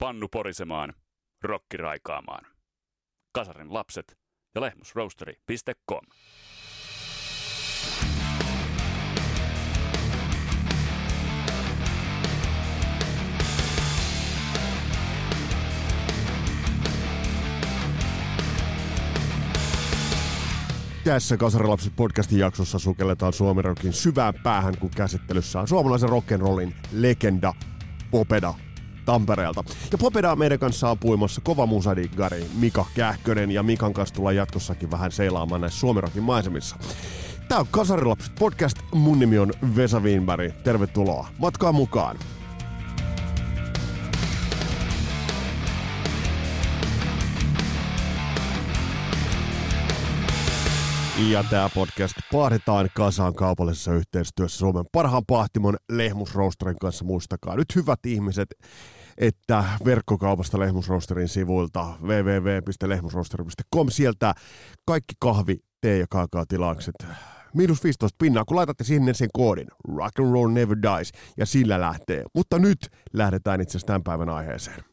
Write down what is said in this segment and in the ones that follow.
pannu porisemaan, rokki raikaamaan. Kasarin lapset ja lehmusroasteri.com. Tässä Kasarilapset podcastin jaksossa sukelletaan Suomirokin syvään päähän, kun käsittelyssä on suomalaisen rock'n'rollin legenda Popeda Tampereelta. Ja Popeda meidän kanssa on puimassa kova musadiggari Mika Kähkönen ja Mikan kanssa tullaan jatkossakin vähän seilaamaan näissä Suomirokin maisemissa. Tää on Kasarilapset podcast, mun nimi on Vesa Wienberg, tervetuloa matkaan mukaan. Ja tämä podcast paahdetaan kasaan kaupallisessa yhteistyössä Suomen parhaan pahtimon Lehmusroosterin kanssa. Muistakaa nyt hyvät ihmiset, että verkkokaupasta Lehmusroosterin sivuilta www.lehmusroosteri.com sieltä kaikki kahvi, tee ja kaakaotilaukset miinus 15 pinnaa, kun laitatte sinne sen koodin. Rock and roll never dies, ja sillä lähtee. Mutta nyt lähdetään itse asiassa tämän päivän aiheeseen.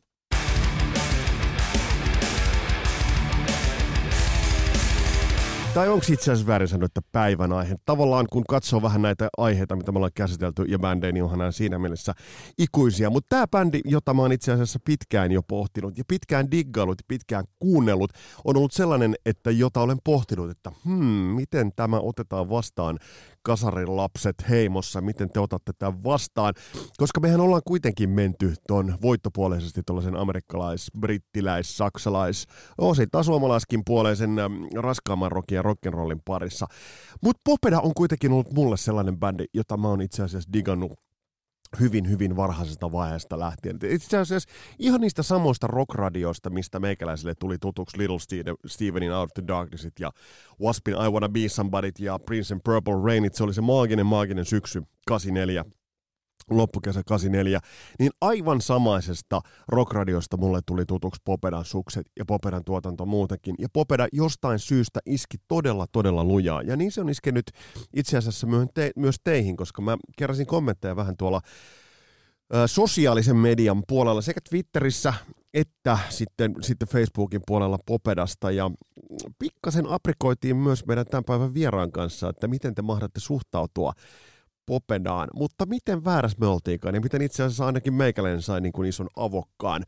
Tai onko itse asiassa väärin sanoa, että päivän aihe? Tavallaan kun katsoo vähän näitä aiheita, mitä me ollaan käsitelty ja bändejä, niin onhan siinä mielessä ikuisia. Mutta tämä bändi, jota mä oon itse asiassa pitkään jo pohtinut ja pitkään diggailut ja pitkään kuunnellut, on ollut sellainen, että jota olen pohtinut, että hmm, miten tämä otetaan vastaan kasarin lapset heimossa, miten te otatte tämän vastaan, koska mehän ollaan kuitenkin menty ton voittopuoleisesti tuollaisen amerikkalais, brittiläis, saksalais, osittain suomalaiskin puoleisen raskaamman rockin ja rock'n'rollin parissa. Mutta Popeda on kuitenkin ollut mulle sellainen bändi, jota mä oon itse asiassa digannut hyvin, hyvin varhaisesta vaiheesta lähtien. Itse asiassa ihan niistä samoista rockradioista, mistä meikäläiselle tuli tutuksi Little Stevenin Out of the Darknessit ja Waspin I Wanna Be Somebodyt ja Prince and Purple Rainit. Se oli se maaginen, maaginen syksy 84 loppukesä 84, niin aivan samaisesta rockradiosta mulle tuli tutuksi Popedan sukset ja Popedan tuotanto muutenkin. Ja Popeda jostain syystä iski todella, todella lujaa. Ja niin se on iskenyt itse asiassa myös teihin, koska mä keräsin kommentteja vähän tuolla sosiaalisen median puolella sekä Twitterissä että sitten, sitten Facebookin puolella Popedasta ja pikkasen aprikoitiin myös meidän tämän päivän vieraan kanssa, että miten te mahdatte suhtautua Popedaan. Mutta miten väärässä me oltiinkaan, ja miten itse asiassa ainakin meikäläinen sai niin kuin ison avokkaan,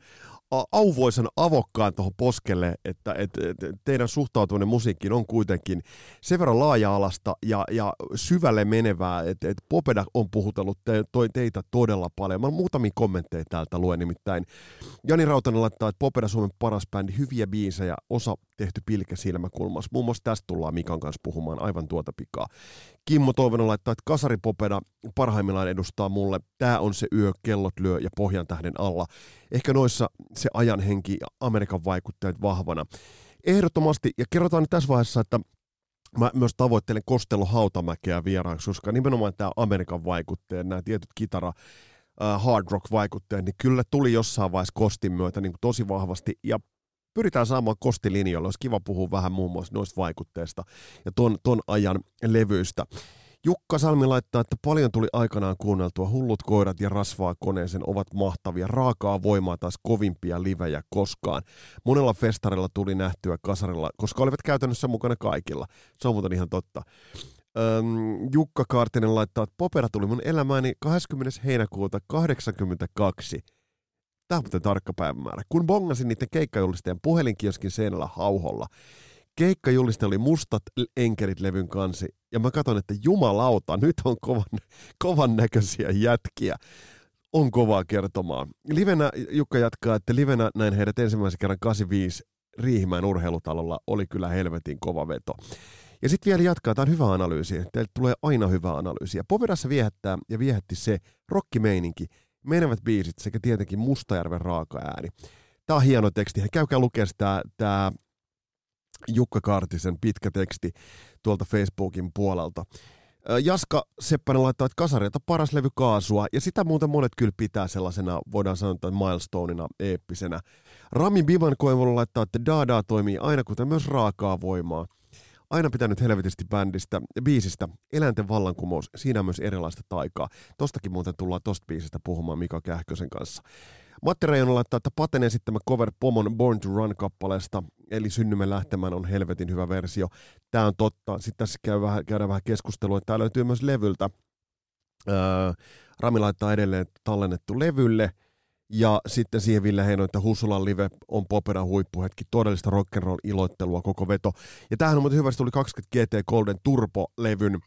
auvoisen avokkaan tuohon poskelle, että et, et, teidän suhtautuminen musiikkiin on kuitenkin sen verran laaja-alasta ja, ja syvälle menevää, että et Popeda on puhutellut te, toi, teitä todella paljon. Mä muutamia kommentteja täältä luen nimittäin. Jani Rautanen laittaa, että Popeda Suomen paras bändi, hyviä biisejä, osa tehty pilke silmäkulmassa. Muun muassa tästä tullaan Mikan kanssa puhumaan aivan tuota pikaa. Kimmo Toivonen laittaa, että kasaripopeda parhaimmillaan edustaa mulle. Tää on se yö, kellot lyö ja pohjan tähden alla. Ehkä noissa se ajan henki ja Amerikan vaikuttajat vahvana. Ehdottomasti, ja kerrotaan nyt tässä vaiheessa, että mä myös tavoittelen Kostelo Hautamäkeä vieraaksi, koska nimenomaan tämä Amerikan vaikutteet, nämä tietyt kitara, uh, hard rock vaikutteet, niin kyllä tuli jossain vaiheessa Kostin myötä niin tosi vahvasti, ja pyritään saamaan kostilinjoille. Olisi kiva puhua vähän muun muassa noista vaikutteista ja ton, ton ajan levyistä. Jukka Salmi laittaa, että paljon tuli aikanaan kuunneltua. Hullut koirat ja rasvaa koneeseen ovat mahtavia. Raakaa voimaa taas kovimpia livejä koskaan. Monella festarilla tuli nähtyä kasarilla, koska olivat käytännössä mukana kaikilla. Se on muuten ihan totta. Öm, Jukka Kaartinen laittaa, että Popera tuli mun elämääni 20. heinäkuuta 82 Tämä on muuten tarkka päivämäärä. Kun bongasin niiden keikkajulistajan puhelinkioskin seinällä hauholla, keikkajuliste oli mustat enkerit levyn kansi, ja mä katson, että jumalauta, nyt on kovan, kovan näköisiä jätkiä. On kovaa kertomaa. Livenä, Jukka jatkaa, että livenä näin heidät ensimmäisen kerran 85 Riihimäen urheilutalolla oli kyllä helvetin kova veto. Ja sitten vielä jatkaa, tämä on hyvä analyysi, teiltä tulee aina hyvä analyysi. Ja Poverassa viehättää ja viehätti se rockimeininki, menevät biisit sekä tietenkin Mustajärven raaka ääni. Tämä on hieno teksti. Käykää lukea tämä, tämä Jukka Kartisen pitkä teksti tuolta Facebookin puolelta. Jaska Seppänen laittaa, että kasarilta paras levy kaasua, ja sitä muuten monet kyllä pitää sellaisena, voidaan sanoa, että milestoneina, eeppisenä. Rami Bivan Koivulla laittaa, että Dada toimii aina, kuten myös raakaa voimaa aina pitänyt helvetisti bändistä, biisistä, Eläinten vallankumous, siinä on myös erilaista taikaa. Tostakin muuten tullaan tosta biisistä puhumaan Mika Kähkösen kanssa. Matti Reijonen laittaa, että Paten esittämä cover Pomon Born to Run-kappaleesta, eli Synnymme lähtemään on helvetin hyvä versio. Tämä on totta. Sitten tässä käy vähän, käydään vähän keskustelua, että tämä löytyy myös levyltä. Öö, Rami laittaa edelleen tallennettu levylle. Ja sitten siihen Ville Heino, että Husulan live on Popedan huippuhetki, todellista rock'n'roll-iloittelua koko veto. Ja tämähän on muuten hyvä, tuli 20 GT Golden Turbo-levyn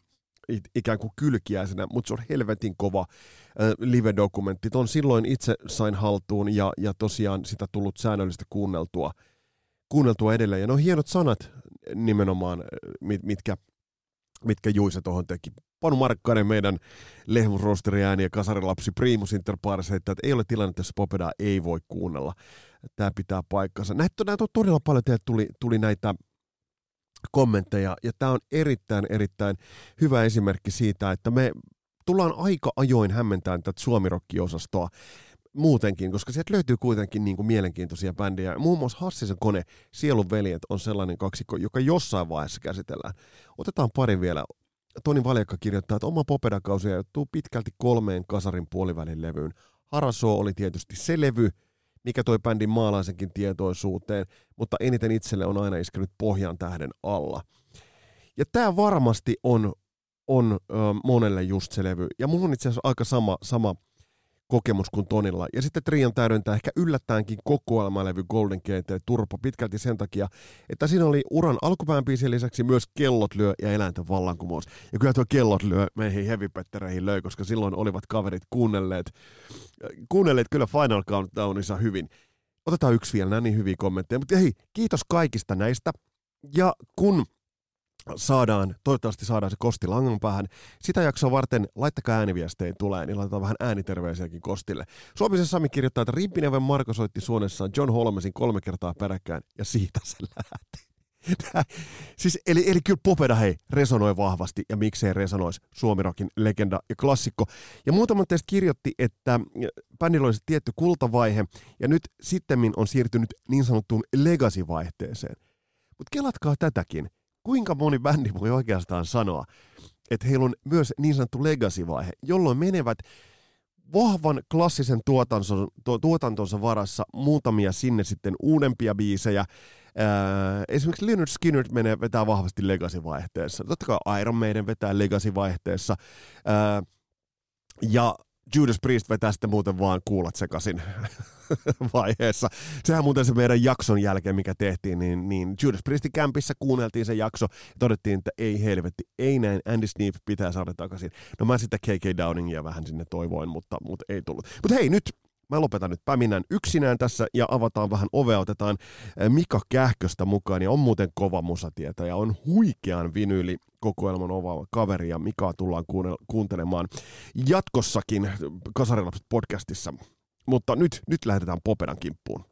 ikään kuin kylkiäisenä, mutta se on helvetin kova äh, live-dokumentti. Ton silloin itse sain haltuun ja, ja tosiaan sitä tullut säännöllistä kuunneltua, kuunneltua edelleen. Ja ne on hienot sanat nimenomaan, mit, mitkä, mitkä Juise tuohon teki. Panu Markkanen, meidän lehmusrosteriääni ja kasarilapsi Primus Inter Paris, että ei ole tilannetta, jossa Popedaa ei voi kuunnella. Tämä pitää paikkansa. Näitä, näitä on todella paljon, teille tuli, tuli näitä kommentteja, ja tämä on erittäin, erittäin hyvä esimerkki siitä, että me tullaan aika ajoin hämmentämään tätä suomirokkiosastoa muutenkin, koska sieltä löytyy kuitenkin niin kuin mielenkiintoisia bändejä. Muun muassa Hassisen kone, Sielun veljet on sellainen kaksikko, joka jossain vaiheessa käsitellään. Otetaan pari vielä. Toni Valjakka kirjoittaa, että oma popedakausi ajoittuu pitkälti kolmeen kasarin puolivälin levyyn. Haraso oli tietysti se levy, mikä toi bändin maalaisenkin tietoisuuteen, mutta eniten itselle on aina iskenyt pohjan tähden alla. Ja tämä varmasti on, on ö, monelle just se levy. Ja mulla on itse asiassa aika sama, sama kokemus kuin Tonilla. Ja sitten Trion täydentää ehkä yllättäenkin kokoelmalevy Golden Gate Turpo pitkälti sen takia, että siinä oli uran alkupään biisin lisäksi myös Kellot lyö ja eläinten vallankumous. Ja kyllä tuo Kellot lyö meihin hevipettereihin löi, koska silloin olivat kaverit kuunnelleet, kuunnelleet kyllä Final Countdownissa hyvin. Otetaan yksi vielä, nämä niin hyviä kommentteja. Mutta hei, kiitos kaikista näistä. Ja kun saadaan, toivottavasti saadaan se Kosti langan päähän. Sitä jaksoa varten laittakaa ääniviestejä tulee, niin laitetaan vähän ääniterveisiäkin Kostille. Suomisen Sami kirjoittaa, että Rimpineven Marko soitti suonessaan John Holmesin kolme kertaa peräkkäin, ja siitä se lähti. siis, eli, eli kyllä Popeda hei, resonoi vahvasti, ja miksei resonoisi Suomirokin legenda ja klassikko. Ja muutama teistä kirjoitti, että bändillä olisi tietty kultavaihe, ja nyt sittemmin on siirtynyt niin sanottuun legacy-vaihteeseen. Mutta kelatkaa tätäkin kuinka moni bändi voi oikeastaan sanoa, että heillä on myös niin sanottu legacy-vaihe, jolloin menevät vahvan klassisen tuotantonsa, tuotantonsa varassa muutamia sinne sitten uudempia biisejä. Ää, esimerkiksi Leonard Skinner menee, vetää vahvasti legacy-vaihteessa. Totta kai Iron Maiden vetää legacy-vaihteessa. Ää, ja Judas Priest vetää sitten muuten vaan kuulat sekaisin vaiheessa. Sehän muuten se meidän jakson jälkeen, mikä tehtiin, niin, niin Judas Priestin kämpissä kuunneltiin se jakso ja todettiin, että ei helvetti, ei näin, Andy Sneap pitää saada takaisin. No mä sitten KK Downingia vähän sinne toivoin, mutta, mutta ei tullut. Mutta hei, nyt Mä lopetan nyt päminän yksinään tässä ja avataan vähän ovea, otetaan eh, Mika Kähköstä mukaan ja on muuten kova musatietä ja on huikean vinyyli kokoelman ovaava kaveri ja Mikaa tullaan kuuntelemaan jatkossakin Kasarilapset podcastissa. Mutta nyt, nyt lähdetään Popedan kimppuun.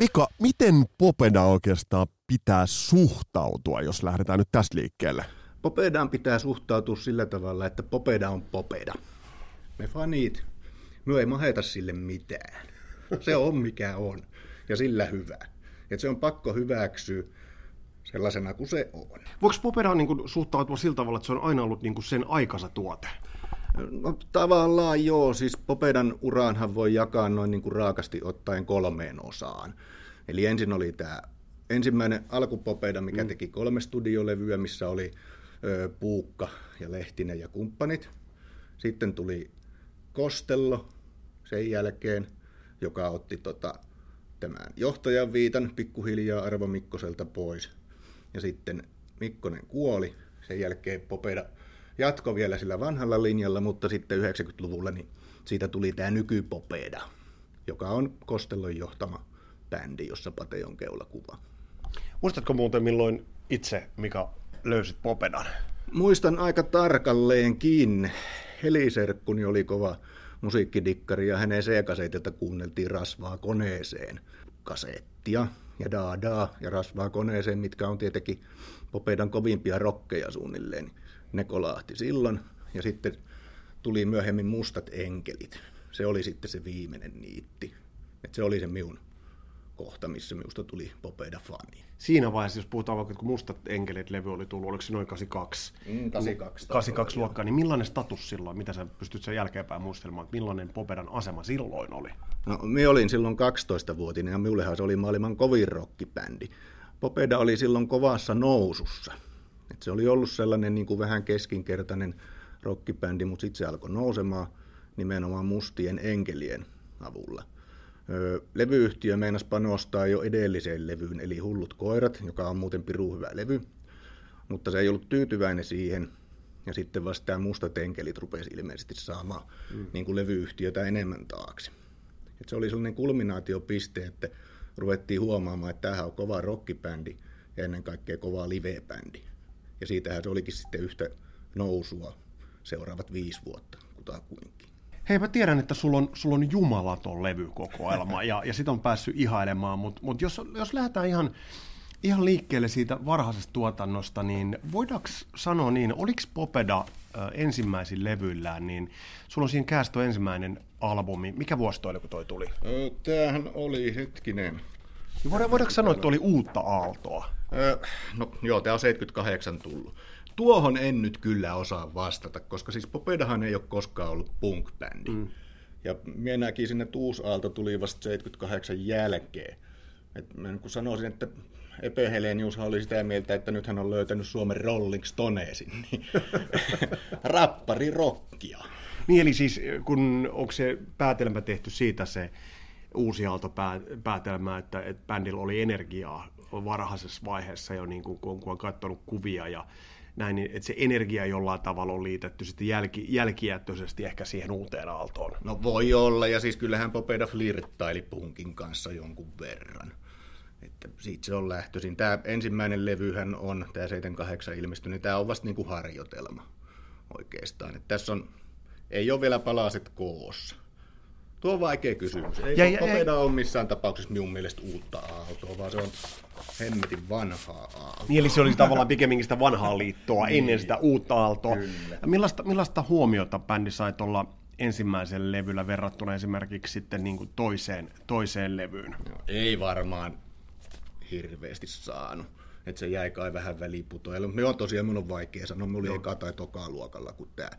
Mika, miten Popeda oikeastaan pitää suhtautua, jos lähdetään nyt tästä liikkeelle? Popedaan pitää suhtautua sillä tavalla, että Popeda on Popeda. Me fanit, me ei maheta sille mitään. Se on mikä on. Ja sillä hyvä. Et se on pakko hyväksyä sellaisena kuin se on. Voiko Popeda niin kuin, suhtautua sillä tavalla, että se on aina ollut niin kuin sen aikansa tuote? No tavallaan joo, siis Popedan uraanhan voi jakaa noin niin kuin raakasti ottaen kolmeen osaan. Eli ensin oli tämä ensimmäinen alkupopeda, mikä mm. teki kolme studiolevyä, missä oli Puukka ja Lehtinen ja kumppanit. Sitten tuli Kostello sen jälkeen, joka otti tota, tämän johtajan viitan pikkuhiljaa Arvo Mikkoselta pois. Ja sitten Mikkonen kuoli. Sen jälkeen Popeda jatko vielä sillä vanhalla linjalla, mutta sitten 90-luvulla niin siitä tuli tämä nykypopeda, joka on Kostellon johtama bändi, jossa Pate on keulakuva. Muistatko muuten milloin itse, Mika, löysit Popedan? Muistan aika tarkalleenkin. Heliserkkuni oli kova musiikkidikkari ja hänen C-kasetilta kuunneltiin rasvaa koneeseen. Kasettia ja daadaa ja rasvaa koneeseen, mitkä on tietenkin Popedan kovimpia rokkeja suunnilleen. Ne kolahti silloin ja sitten tuli myöhemmin mustat enkelit. Se oli sitten se viimeinen niitti. Et se oli se minun kohta, missä minusta tuli Popeda fani. Siinä vaiheessa, jos puhutaan vaikka, kun Mustat enkelit-levy oli tullut, oliko se noin 82? Mm, 82. 82 luokkaa, niin millainen status silloin, mitä sä pystyt sen jälkeenpäin muistelemaan, että millainen Popedan asema silloin oli? No, minä olin silloin 12-vuotinen ja minullehan se oli maailman kovin rockibändi. Popeda oli silloin kovassa nousussa. Et se oli ollut sellainen niin kuin vähän keskinkertainen rockibändi, mutta sitten se alkoi nousemaan nimenomaan mustien enkelien avulla. Levyyhtiö meinasi panostaa jo edelliseen levyyn, eli Hullut koirat, joka on muuten piru hyvä levy, mutta se ei ollut tyytyväinen siihen, ja sitten vasta tämä Mustat enkelit rupesi ilmeisesti saamaan mm. niin kuin levyyhtiötä enemmän taakse. Et se oli sellainen kulminaatiopiste, että ruvettiin huomaamaan, että tämähän on kova rockibändi ja ennen kaikkea kova livebändi. Ja siitähän se olikin sitten yhtä nousua seuraavat viisi vuotta, kutakuinkin. Hei, mä tiedän, että sulla on, sulla on jumalaton levykokoelma ja, ja sitä on päässyt ihailemaan, mutta mut jos, jos lähdetään ihan, ihan liikkeelle siitä varhaisesta tuotannosta, niin voidaanko sanoa niin, oliko Popeda äh, ensimmäisin levyillään, niin sulla on siinä Käästö ensimmäinen albumi. Mikä vuosi toi oli, kun toi tuli? Tämähän oli hetkinen. Niin voidaan, voidaanko sanoa, että oli uutta aaltoa? No joo, tämä on 78 tullut. Tuohon en nyt kyllä osaa vastata, koska siis Popedahan ei ole koskaan ollut punk-bändi. Mm. Ja minä näkisin, että uusi aalto tuli vasta 78 jälkeen. Et mä niin sanoisin, että Epe Helenius oli sitä mieltä, että nyt hän on löytänyt Suomen Rolling Stonesin, niin rappari rockia. Niin eli siis kun onko se päätelmä tehty siitä se uusi aalto päätelmä, että, että bändillä oli energiaa varhaisessa vaiheessa jo, niin kuin, kun on katsonut kuvia ja näin, niin että se energia jollain tavalla on liitetty sitten jälki, jälkijättöisesti ehkä siihen uuteen aaltoon. No voi olla, ja siis kyllähän Popeda flirttaili punkin kanssa jonkun verran. Että siitä se on lähtöisin. Tämä ensimmäinen levyhän on, tämä 78 ilmestynyt, niin tämä on vasta niin kuin harjoitelma oikeastaan. Että tässä on, ei ole vielä palaset koossa. Tuo on vaikea kysymys. Ei ja, ja, Popeda ole missään tapauksessa minun mielestä uutta aaltoa, vaan se on hemmetin vanhaa aaltoa. Niin, eli se oli tavallaan pikemminkin sitä vanhaa liittoa niin. ennen sitä uutta aaltoa. Kyllä. Millaista, millaista huomiota bändi sai tuolla ensimmäisellä levyllä verrattuna esimerkiksi sitten niin kuin toiseen, toiseen levyyn? No, ei varmaan hirveästi saanut. Että se jäi kai vähän väliputoille. Me on tosiaan, minun on vaikea sanoa, minulla oli eka tai toka luokalla, kun tämä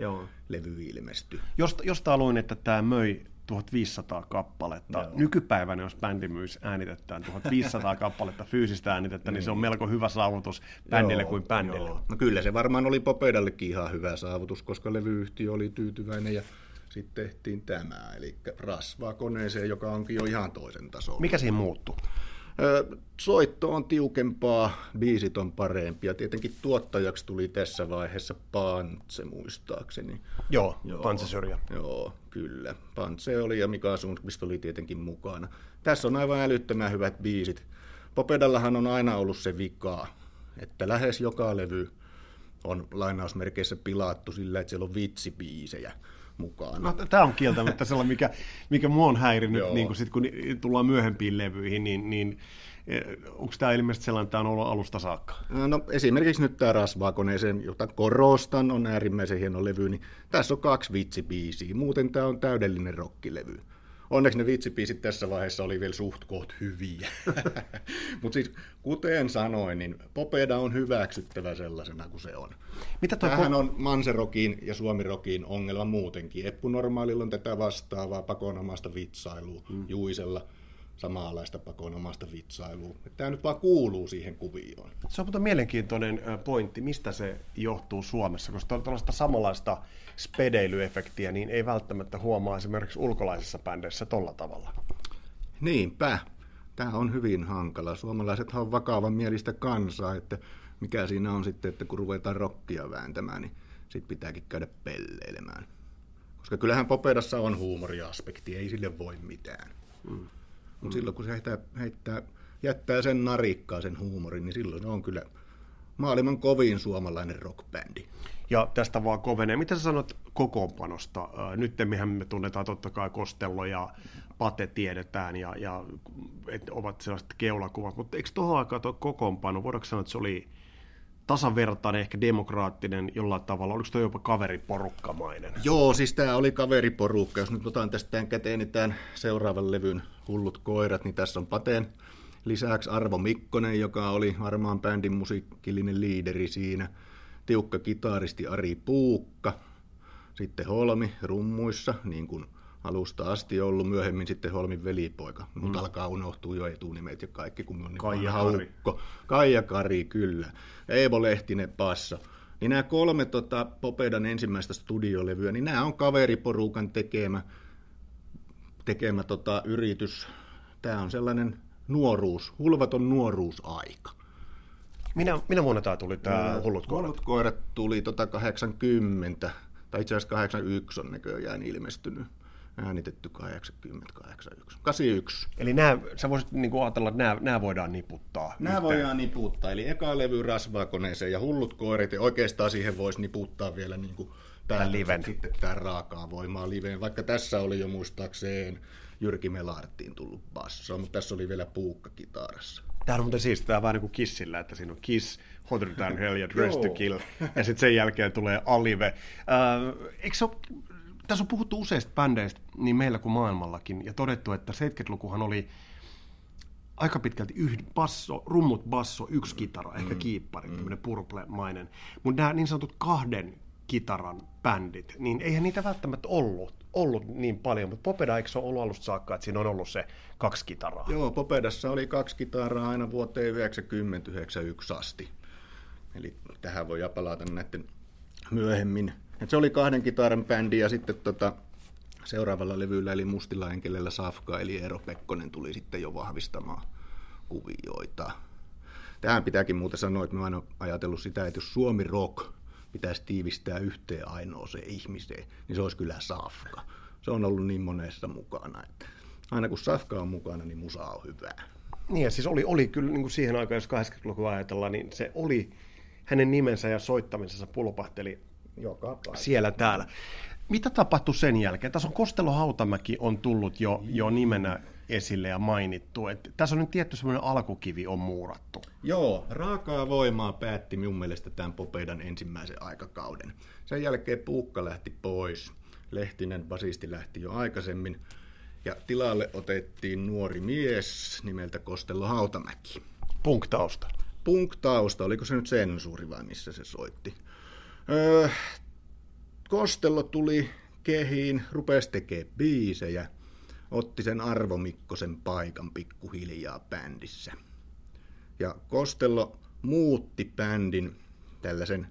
levy ilmestyi. Josta, josta luin, että tämä möi 1500 kappaletta. Joo. Nykypäivänä, jos bändi myys äänitetään 1500 kappaletta fyysistä äänitettä, niin. niin se on niin. melko hyvä saavutus bändille joo, kuin bändille. Joo. No kyllä se varmaan oli Popedallekin ihan hyvä saavutus, koska levyyhtiö oli tyytyväinen ja sitten tehtiin tämä, eli rasvaa koneeseen, joka onkin jo ihan toisen tason. Mikä siinä muuttui? Soitto on tiukempaa, biisit on parempia. Tietenkin tuottajaksi tuli tässä vaiheessa Pantse muistaakseni. Joo, joo Pantse Syrjä. Joo, kyllä. Pantse oli ja Mika Sundqvist oli tietenkin mukana. Tässä on aivan älyttömän hyvät biisit. Popedallahan on aina ollut se vika, että lähes joka levy on lainausmerkeissä pilattu sillä, että siellä on vitsibiisejä mukana. No, tämä on kieltämättä sellainen, mikä, mikä mua on häirinyt, niin kun, sit, kun tullaan myöhempiin levyihin, niin, niin onko tämä ilmeisesti sellainen, että tämä on ollut alusta saakka? No esimerkiksi nyt tämä Rasvaakoneeseen, jota korostan, on äärimmäisen hieno levy, niin tässä on kaksi vitsibiisiä. Muuten tämä on täydellinen rockilevy. Onneksi ne vitsipiisit tässä vaiheessa oli vielä suht koht hyviä. Mutta siis kuten sanoin, niin Popeda on hyväksyttävä sellaisena kuin se on. Mitä toi Tämähän on Manserokin ja Suomirokin ongelma muutenkin. Eppu Normaalilla on tätä vastaavaa pakonomaista vitsailua mm. Juisella samanlaista pakonomaista vitsailua. Tämä nyt vaan kuuluu siihen kuvioon. Se on mutta mielenkiintoinen pointti, mistä se johtuu Suomessa, koska on tällaista samanlaista spedeilyefektiä, niin ei välttämättä huomaa esimerkiksi ulkolaisissa bändeissä tolla tavalla. Niinpä. Tämä on hyvin hankala. Suomalaiset on vakavan mielistä kansaa, että mikä siinä on sitten, että kun ruvetaan rokkia vääntämään, niin sitten pitääkin käydä pelleilemään. Koska kyllähän Popedassa on huumoriaspekti, ei sille voi mitään. Mm. Mutta mm. silloin kun se heittää, heittää, jättää sen narikkaa, sen huumorin, niin silloin se on kyllä maailman kovin suomalainen rockbändi ja tästä vaan kovenee. Mitä sä sanot kokoonpanosta? Nyt me tunnetaan totta kai Kostello ja Pate tiedetään ja, ja et ovat sellaiset keulakuvat, mutta eikö tuohon aikaan tuo kokoonpano, voidaanko sanoa, että se oli tasavertainen, ehkä demokraattinen jollain tavalla, oliko tuo jopa kaveriporukkamainen? Joo, siis tämä oli kaveriporukka. Jos nyt otan tästä tämän käteen, niin tämän seuraavan levyn Hullut koirat, niin tässä on Pateen lisäksi Arvo Mikkonen, joka oli varmaan bändin musiikillinen liideri siinä. Tiukka kitaristi Ari Puukka, sitten Holmi rummuissa, niin kuin alusta asti ollut, myöhemmin sitten Holmin velipoika. Mutta mm. alkaa unohtua jo etunimet ja kaikki, kun on niin Kaija Kari. Kaija Kari, kyllä. Ja Eevo Lehtinen passa. Niin nämä kolme tota, Popedan ensimmäistä studiolevyä, niin nämä on kaveriporukan tekemä, tekemä tota, yritys. Tämä on sellainen nuoruus, hulvaton nuoruusaika. Minä, minä vuonna tämä tuli tämä Hullut koirat? Hullut koirat tuli tota 80, tai itse asiassa 81 on näköjään ilmestynyt. Äänitetty 80, 81, 81. Eli nämä, sä voisit niin kuin ajatella, että nämä, nämä voidaan niputtaa. Nämä yhteen. voidaan niputtaa, eli eka levy rasvaakoneeseen ja hullut koirat, ja oikeastaan siihen voisi niputtaa vielä niin kuin tämän liven. sitten tämän raakaa voimaa liveen, vaikka tässä oli jo muistaakseen Jyrki Melartiin tullut basso, mutta tässä oli vielä puukka kitarassa. Tämä on muuten siis tämä vähän niin kuin Kissillä, että siinä on Kiss, Hotter Than Hell ja Dress to Kill, ja sitten sen jälkeen tulee Alive. Äh, eikö se ole, tässä on puhuttu useista bändeistä niin meillä kuin maailmallakin, ja todettu, että 70-lukuhan oli aika pitkälti yhden basso, rummut, basso, yksi kitara, ehkä mm. kiippari, mm. tämmöinen purple-mainen. Mutta nämä niin sanotut kahden kitaran bändit, niin eihän niitä välttämättä ollut, ollut niin paljon, mutta Popeda eikö se ole ollut alusta saakka, että siinä on ollut se kaksi kitaraa? Joo, Popedassa oli kaksi kitaraa aina vuoteen 90-91 asti. Eli tähän voi palata näiden myöhemmin. Et se oli kahden kitaran bändi ja sitten tota, seuraavalla levyllä eli Mustilla enkelellä Safka eli Eero Pekkonen tuli sitten jo vahvistamaan kuvioita. Tähän pitääkin muuten sanoa, että mä oon ajatellut sitä, että jos Suomi Rock pitäisi tiivistää yhteen ainoaseen ihmiseen, niin se olisi kyllä Safka. Se on ollut niin monessa mukana, että aina kun Safka on mukana, niin musa on hyvää. Niin ja siis oli, oli kyllä niin kuin siihen aikaan, jos 80-lukua ajatellaan, niin se oli hänen nimensä ja soittamisensa pulpahteli Joka siellä täällä. Mitä tapahtui sen jälkeen? Tässä on Kostelo Hautamäki on tullut jo, jo nimenä esille ja mainittu. Et tässä on nyt tietty semmoinen alkukivi on muurattu. Joo, raakaa voimaa päätti minun mielestä tämän Popeidan ensimmäisen aikakauden. Sen jälkeen Puukka lähti pois. Lehtinen basisti lähti jo aikaisemmin. Ja tilalle otettiin nuori mies nimeltä Kostelo Hautamäki. Punk-tausta. Punk-tausta, oliko se nyt sensuuri vai missä se soitti? Öö, Kostello tuli kehiin, rupesi tekemään biisejä, otti sen Arvo Mikkosen paikan pikkuhiljaa bändissä. Ja Kostello muutti bändin tällaisen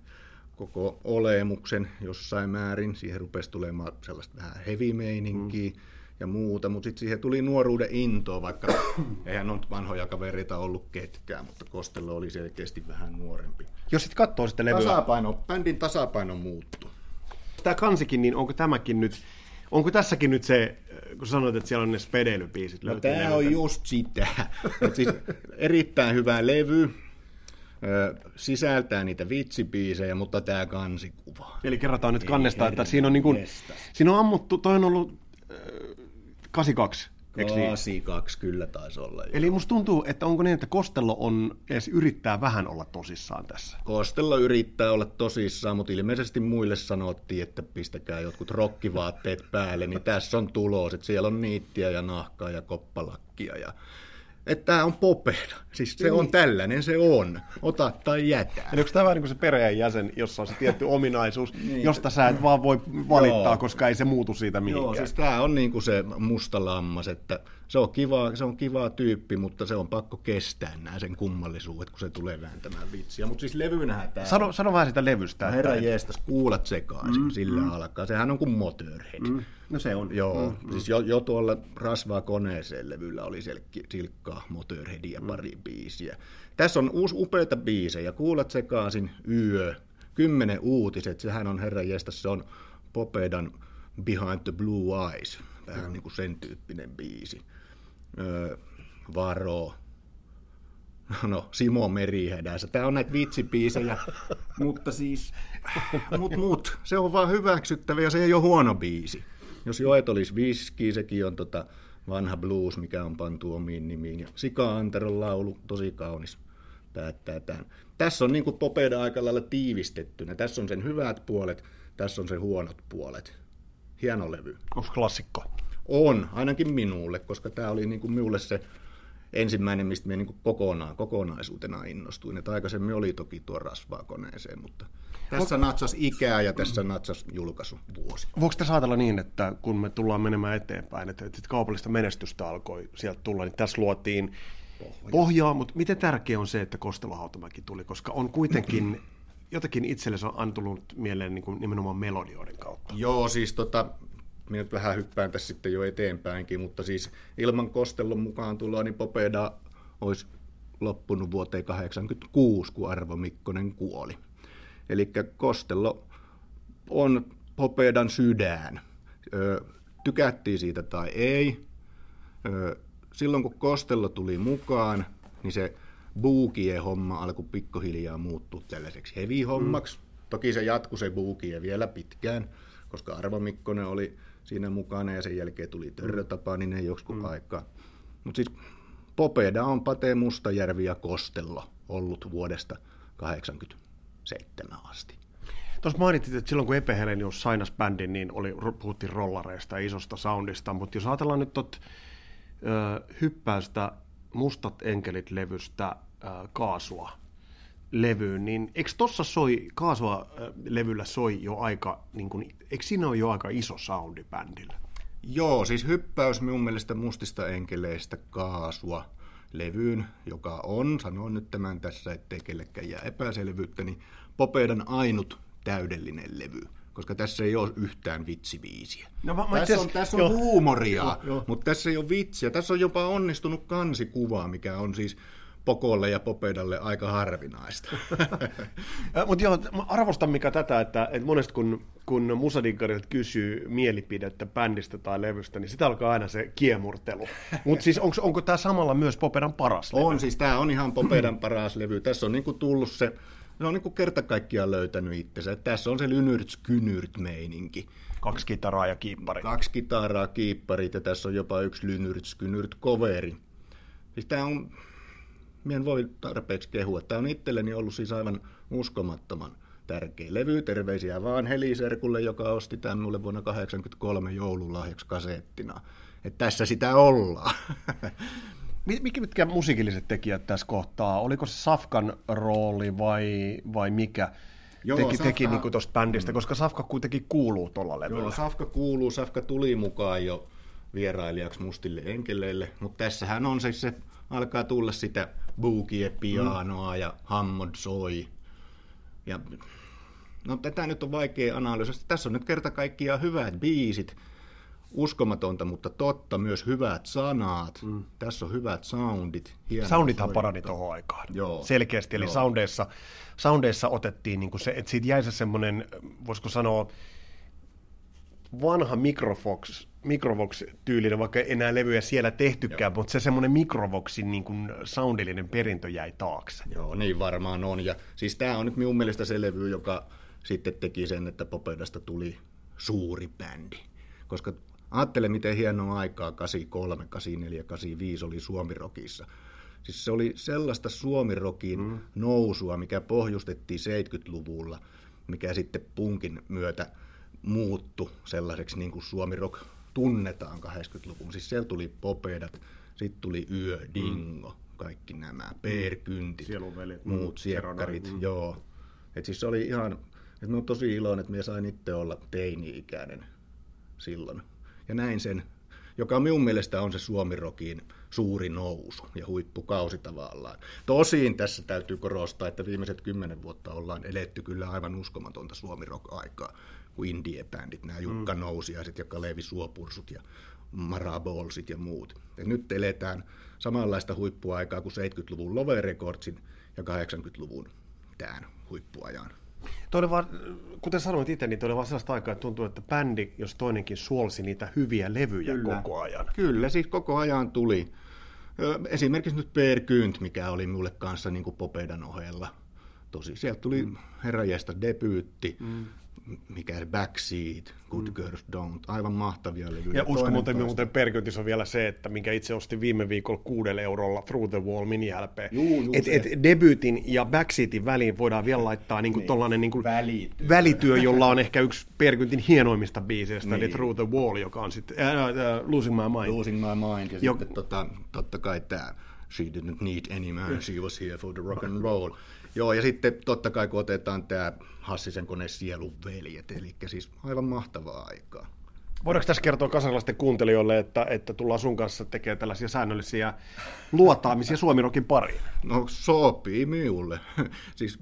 koko olemuksen jossain määrin. Siihen rupesi tulemaan sellaista vähän heavy mm. ja muuta, mutta sitten siihen tuli nuoruuden intoa, vaikka eihän on vanhoja kavereita ollut ketkään, mutta Kostello oli selkeästi vähän nuorempi. Jos sitten katsoo sitten levyä... Tasapaino, bändin tasapaino muuttui tämä kansikin, niin onko tämäkin nyt, onko tässäkin nyt se, kun sanoit, että siellä on ne spedeilybiisit? No tämä on just sitä. siis erittäin hyvä levy, sisältää niitä vitsibiisejä, mutta tämä kansikuva. Eli kerrotaan nyt kannesta, että siinä on, niin kuin, siinä on ammuttu, toi on ollut äh, 82 Eikö kaksi kyllä taisi olla. Eli jo. musta tuntuu, että onko niin, että Kostello on edes yrittää vähän olla tosissaan tässä? Kostello yrittää olla tosissaan, mutta ilmeisesti muille sanottiin, että pistäkää jotkut rokkivaatteet päälle, niin tässä on tulos, että siellä on niittiä ja nahkaa ja koppalakkia ja että tämä on popeda. Siis se niin. on tällainen, se on. Ota tai jätä. Eli onko tämä niin se perheenjäsen, jossa on se tietty ominaisuus, niin. josta sä et vaan voi valittaa, Joo. koska ei se muutu siitä mihinkään. Joo, siis tämä on niin kuin se musta lammas, että se on, kiva, se on kiva tyyppi, mutta se on pakko kestää nämä sen kummallisuudet, kun se tulee vääntämään vitsiä. Mutta siis levynähän tämä... Sano, sano vähän sitä levystä. No herra jeestas, kuulat sekaisin, mm, sillä mm. alkaa. Sehän on kuin Motorhead. Mm. No se on. Joo, mm, siis jo, jo tuolla rasvaa koneeseen levyllä oli selkki, silkkaa Motorheadia mm. pari biisiä. Tässä on uusi upeita biisejä. Kuulat sekaisin, Yö, Kymmenen uutiset, sehän on herra jeestas, se on Popedan Behind the Blue Eyes. Vähän mm. niin kuin sen tyyppinen biisi öö, Varo, no Simo Merihädässä. Tämä on näitä vitsipiisejä, mutta siis, mut, mut, se on vaan hyväksyttävä ja se ei ole huono biisi. Jos Joet olisi viski, sekin on tota vanha blues, mikä on pantu omiin nimiin. Ja Sika Anteron laulu, tosi kaunis, päättää tämän. Tässä on niin kuin Popeda aika lailla tiivistettynä. Tässä on sen hyvät puolet, tässä on sen huonot puolet. Hieno levy. Onko klassikko? On, ainakin minulle, koska tämä oli niin kuin minulle se ensimmäinen, mistä minä niin kokonaan, kokonaisuutena innostuin. Että aikaisemmin oli toki tuo rasvaa koneeseen, mutta tässä natsas ikää ja tässä natsas julkaisu vuosi. Voiko tässä ajatella niin, että kun me tullaan menemään eteenpäin, että, että kaupallista menestystä alkoi sieltä tulla, niin tässä luotiin pohjaa, pohjaa mutta miten tärkeä on se, että Kostelo-Hautamäki tuli, koska on kuitenkin jotenkin itsellesi on antunut mieleen niin kuin nimenomaan melodioiden kautta. Joo, siis tota, minä nyt vähän hyppään tässä sitten jo eteenpäinkin, mutta siis ilman Kostellon mukaan tuloa, niin Popeda olisi loppunut vuoteen 1986, kun Arvo Mikkonen kuoli. Eli Kostello on Popedan sydän. Ö, tykättiin siitä tai ei. Ö, silloin kun Kostello tuli mukaan, niin se buukie homma alkoi pikkuhiljaa muuttua tällaiseksi heavy-hommaksi. Mm. Toki se jatkui se buukie vielä pitkään, koska Arvo Mikkonen oli siinä mukana ja sen jälkeen tuli Törrö Tapaninen joskus mm. aikaa. Mutta siis Popeda on Pate Mustajärvi ja Kostello ollut vuodesta 1987 asti. Tuossa mainitsit, että silloin kun Epe Helenius sainas bändin, niin oli, puhuttiin rollareista ja isosta soundista, mutta jos ajatellaan nyt tot, ö, hyppäystä Mustat enkelit-levystä ö, kaasua levyyn, niin eikö tuossa soi, kaasua levyllä soi jo aika, niin kun, eikö siinä ole jo aika iso soundi bändillä? Joo, siis hyppäys minun mielestä mustista enkeleistä kaasua levyyn, joka on, sanon nyt tämän tässä, ettei kellekään jää epäselvyyttä, niin Popedan ainut täydellinen levy koska tässä ei ole yhtään vitsiviisiä. No, mä, tässä, tässä on, tässä on huumoria, mutta tässä ei ole vitsiä. Tässä on jopa onnistunut kansikuva, mikä on siis Pokolle ja Popedalle aika harvinaista. Mutta joo, arvostan mikä tätä, että, että monesti kun, kun musadinkarit kysyy mielipidettä bändistä tai levystä, niin sitä alkaa aina se kiemurtelu. Mutta siis onko, onko tämä samalla myös Popedan paras levy? On, siis tämä on ihan Popedan paras levy. Tässä on niinku tullut se, se on niinku kerta kaikkiaan löytänyt itsensä. Tässä on se lynyrts kynyrt meininki. Kaksi kitaraa ja kiippari. Kaksi kitaraa, kiipparit ja tässä on jopa yksi lynyrts kynyrt coveri. Siis tämä on minä en voi tarpeeksi kehua. Tämä on itselleni ollut siis aivan uskomattoman tärkeä levy. Terveisiä vaan Heliserkulle, joka osti tämän mulle vuonna 1983 joululahjaksi kasettina. Että tässä sitä ollaan. Mitkä, mitkä musiikilliset tekijät tässä kohtaa? Oliko se Safkan rooli vai, vai mikä? Joo, teki, Safka... teki niin tuosta bändistä, koska Safka kuitenkin kuuluu tuolla levyllä. Joo, Safka kuuluu, Safka tuli mukaan jo vierailijaksi mustille enkeleille, mutta tässähän on siis se alkaa tulla sitä boogie, pianoa mm. ja Hammond soi. Ja, no tätä nyt on vaikea analysoida. Tässä on nyt kerta kaikkiaan hyvät biisit, uskomatonta, mutta totta, myös hyvät sanat. Mm. Tässä on hyvät soundit. Soundithan parani tuohon aikaan. Joo. Selkeästi, eli Joo. soundeissa, soundeissa otettiin niin se, että siitä jäi se semmoinen, voisiko sanoa, vanha Microfox, Microvox-tyylinen, vaikka ei enää levyjä siellä tehtykään, Joo. mutta se semmoinen Microvoxin niin kuin soundillinen perintö jäi taakse. Joo, niin varmaan on. Ja siis tämä on nyt minun mielestä se levy, joka sitten teki sen, että Popedasta tuli suuri bändi. Koska ajattele, miten hienoa aikaa 83, 84, 85 oli Suomirokissa. Siis se oli sellaista Suomirokin mm. nousua, mikä pohjustettiin 70-luvulla, mikä sitten punkin myötä – muuttu sellaiseksi niin kuin Suomi Rock tunnetaan 80-luvun. Siis siellä tuli Popedat, sitten tuli Yö, Dingo, mm. kaikki nämä, Perkyntit, muut mm, siekkarit, mm. joo. Et siis se oli ihan, että mä oon tosi iloinen, että mä sain itse olla teini-ikäinen silloin. Ja näin sen, joka minun mielestä on se Suomirokin suuri nousu ja huippukausi tavallaan. Tosin tässä täytyy korostaa, että viimeiset kymmenen vuotta ollaan eletty kyllä aivan uskomatonta Suomi-rock-aikaa kuin indie-bändit, nämä Jukka mm. Nousiaiset ja Kalevi Suopursut ja Marabolsit ja muut. Et nyt eletään samanlaista huippuaikaa kuin 70-luvun Love Recordsin ja 80-luvun tämän huippuajan. Toi oli vaan, kuten sanoit itse, niin toi oli vaan sellaista aikaa, että tuntuu, että bändi, jos toinenkin suolsi niitä hyviä levyjä Kyllä. koko ajan. Kyllä, siis koko ajan tuli. Esimerkiksi nyt Per Kynt, mikä oli mulle kanssa niin kuin Popedan ohella. Tosi, sieltä tuli mm. herrajesta debyytti, mm mikä se Backseat, Good mm. Girls Don't, aivan mahtavia levyjä. Ja usko muuten, muuten Perkytis on vielä se, että minkä itse ostin viime viikolla kuudella eurolla Through the Wall mini LP. et, et debyytin ja Backseatin väliin voidaan vielä laittaa niinku niin. tollainen niinku välityö. välityö, jolla on ehkä yksi Perkytin hienoimmista biiseistä, niin. eli Through the Wall, joka on sitten äh, äh, Losing My Mind. Losing My Mind, ja jo... sitten tota, totta kai tämä She didn't need any man, she was here for the rock and roll. Joo, ja sitten totta kai kun otetaan tämä Hassisen kone Sielun veljet, eli siis aivan mahtavaa aikaa. Voidaanko tässä kertoa kasalaisten kuuntelijoille, että, että tullaan sun kanssa tekemään tällaisia säännöllisiä luotaamisia Suomirokin pariin? No sopii minulle. Siis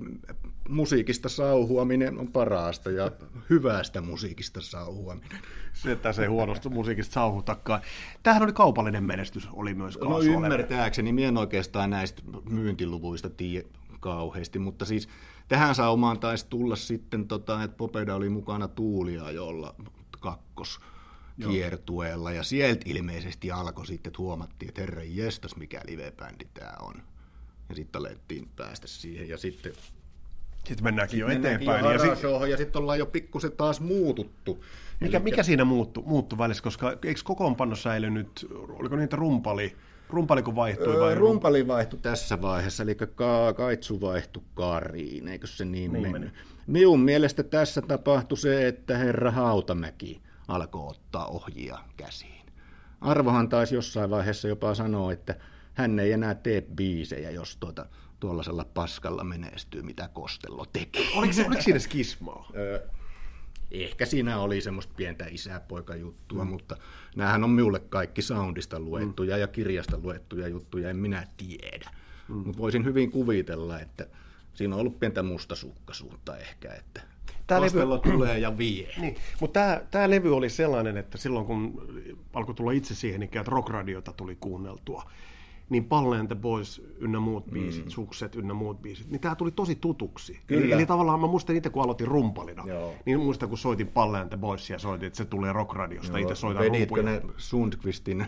musiikista sauhuaminen on parasta ja hyvästä musiikista sauhuaminen. Se, että se huonosta musiikista sauhutakaan. Tämähän oli kaupallinen menestys, oli myös No ymmärtääkseni, minä en oikeastaan näistä myyntiluvuista tiedä kauheasti, mutta siis tähän saumaan taisi tulla sitten, tota, että Popeda oli mukana Tuuliajolla kakkos kiertueella, ja sieltä ilmeisesti alkoi sitten, että huomattiin, että herra jestas, mikä live-bändi tämä on. Ja sitten alettiin päästä siihen, ja sitten sitten mennäänkin jo eteenpäin. Jo ja, sit... ja sitten ollaan jo pikkusen taas muututtu. Mikä, mikä siinä muuttu, muuttu välissä, koska eikö kokoonpano säilynyt, oliko niitä rumpali, Rumpaliko vaihtui vai? Rumpali vaihtui tässä vaiheessa, eli ka- Kaitsu vaihtui Kariin, eikö se niin, niin mennyt? Minun mielestä tässä tapahtui se, että herra Hautamäki alkoi ottaa ohjia käsiin. Arvohan taisi jossain vaiheessa jopa sanoa, että hän ei enää tee biisejä, jos tuota, tuollaisella paskalla menestyy, mitä Kostello tekee. Oliko, se, oliko siinä skismaa? Ehkä siinä oli semmoista pientä isäpoikajuttua, mm. mutta näähän on minulle kaikki soundista luettuja mm. ja kirjasta luettuja juttuja, en minä tiedä. Mm. Mutta voisin hyvin kuvitella, että siinä on ollut pientä mustasukkaisuutta ehkä, että Tämä levy tulee ja vie. Niin, mutta tämä, tämä levy oli sellainen, että silloin kun alkoi tulla itse siihen, niin että rockradiota tuli kuunneltua, niin Palle and the Boys ynnä muut biisit, mm. Sukset ynnä muut biisit, niin tämä tuli tosi tutuksi. Eli, eli tavallaan mä muistan itse, kun aloitin rumpalina, Joo. niin muistan, kun soitin Palle and the Boys ja soitin, että se tulee rockradiosta, itse soitan Veditkö ne Sundqvistin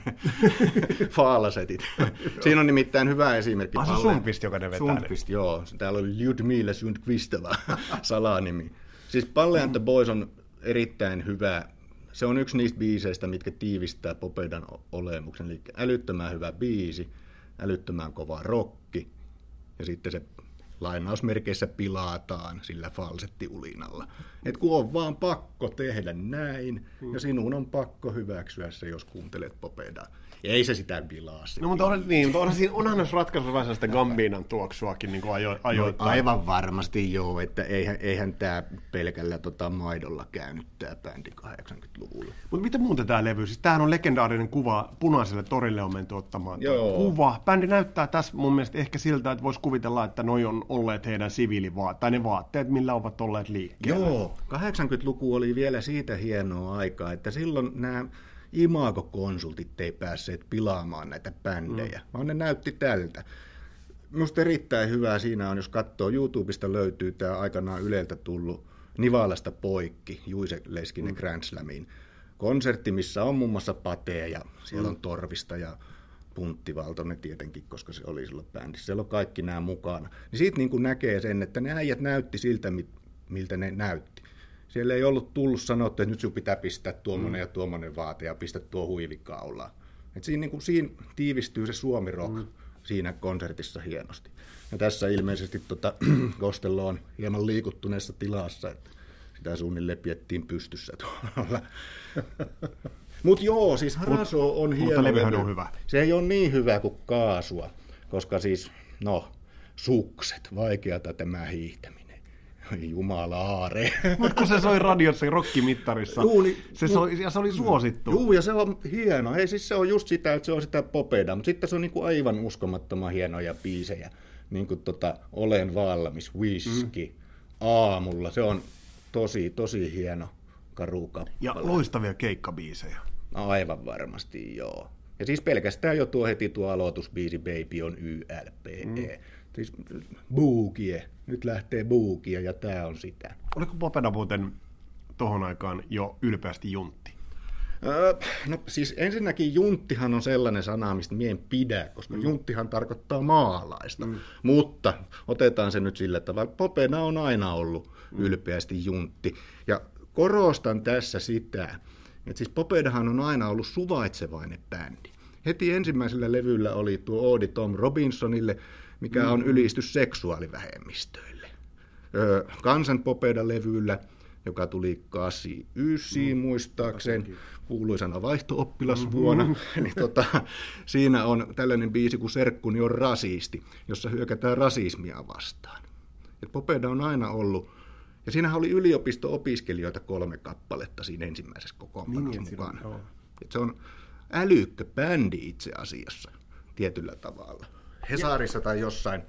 faalasetit? Siinä on nimittäin hyvä esimerkki. Ah, se Sundqvist, joka ne vetää. Sundqvist, joo. Täällä oli Ljudmila Sundqvistova salanimi. Siis Palle and the Boys on erittäin hyvä se on yksi niistä biiseistä, mitkä tiivistää Popedan olemuksen. Eli älyttömän hyvä biisi, älyttömän kova rokki. Ja sitten se lainausmerkeissä pilataan sillä falsettiulinalla. Et kun on vaan pakko tehdä näin, hmm. ja sinun on pakko hyväksyä se, jos kuuntelet Popedaa. Ei se sitä pilaa. No mutta on, niin, mutta onhan, siinä, onhan näissä ratkaisuissa vähän sitä Gambinan tuoksuakin niin ajo, ajoittain. No, aivan varmasti joo, että eihän, eihän tämä pelkällä tota, maidolla käynyt tämä bändi 80-luvulla. Mutta mitä muuta tämä levy? Siis tämähän on legendaarinen kuva, punaiselle torille on menty ottamaan joo. kuva. Bändi näyttää tässä mun mielestä ehkä siltä, että voisi kuvitella, että noi on olleet heidän siviilivaatteet, tai ne vaatteet, millä ovat olleet liikkeellä. Joo, 80-luku oli vielä siitä hienoa aikaa, että silloin nämä imagokonsultit ei päässeet pilaamaan näitä bändejä, mm. vaan ne näytti tältä. Minusta erittäin hyvää siinä on, jos katsoo YouTubesta löytyy tämä aikanaan Yleltä tullut Nivalasta poikki, Juise Leskinen mm. Grand Slamiin konsertti, missä on muun muassa Patea ja siellä mm. on Torvista ja Puntti Valtonen tietenkin, koska se oli silloin bändissä. Siellä on kaikki nämä mukana. Niin siitä niin kuin näkee sen, että ne äijät näytti siltä, miltä ne näytti. Siellä ei ollut tullut sanottu, että nyt sinun pitää pistää tuommoinen mm. ja tuommoinen vaate ja pistää tuo huivikaula. Et siinä, niin kuin, siinä tiivistyy se suomi rock mm. siinä konsertissa hienosti. Ja tässä ilmeisesti tota, Kostello on hieman liikuttuneessa tilassa, että sitä suunnilleen piettiin pystyssä tuolla. Mutta joo, siis Haraso on hieno. Mutta on hyvä. Se ei ole niin hyvä kuin kaasua, koska siis, no, sukset, vaikeata tämä hiihtäminen. Jumala aare. Mutta kun se soi radiossa rockimittarissa, Juu, niin, se soi, ja se oli suosittu. Juu, ja se on hieno. Ei siis se on just sitä, että se on sitä popeda, mutta sitten se on niinku aivan uskomattoman hienoja biisejä. Niin kuin tota, Olen valmis, Whisky, mm. Aamulla. Se on tosi, tosi hieno karukappale. Ja loistavia keikkabiisejä. No, aivan varmasti, joo. Ja siis pelkästään jo tuo heti tuo aloitusbiisi Baby on YLPE. Mm. Siis buukie. Nyt lähtee buukia ja tämä on sitä. Oliko Popeda muuten tuohon aikaan jo ylpeästi juntti? Öö, no siis ensinnäkin junttihan on sellainen sana, mistä mie en pidä, koska mm. junttihan tarkoittaa maalaista. Mm. Mutta otetaan se nyt sillä tavalla, Popena on aina ollut mm. ylpeästi juntti. Ja korostan tässä sitä, että siis Popedahan on aina ollut suvaitsevainen bändi. Heti ensimmäisellä levyllä oli tuo Oodi Tom Robinsonille, mikä on ylistys seksuaalivähemmistöille. Öö, Kansan Popeda-levyllä joka tuli 89 mm. muistaakseen, kuuluisana vaihtooppilasvuonna. Mm-hmm. niin tota, siinä on tällainen biisi kuin Serkkuni on rasisti, jossa hyökätään rasismia vastaan. Et Popeda on aina ollut, ja siinähän oli yliopisto-opiskelijoita kolme kappaletta siinä ensimmäisessä kokoonpanossa niin, mukana. On, Et se on älykkä bändi itse asiassa tietyllä tavalla. Hesarissa tai jossain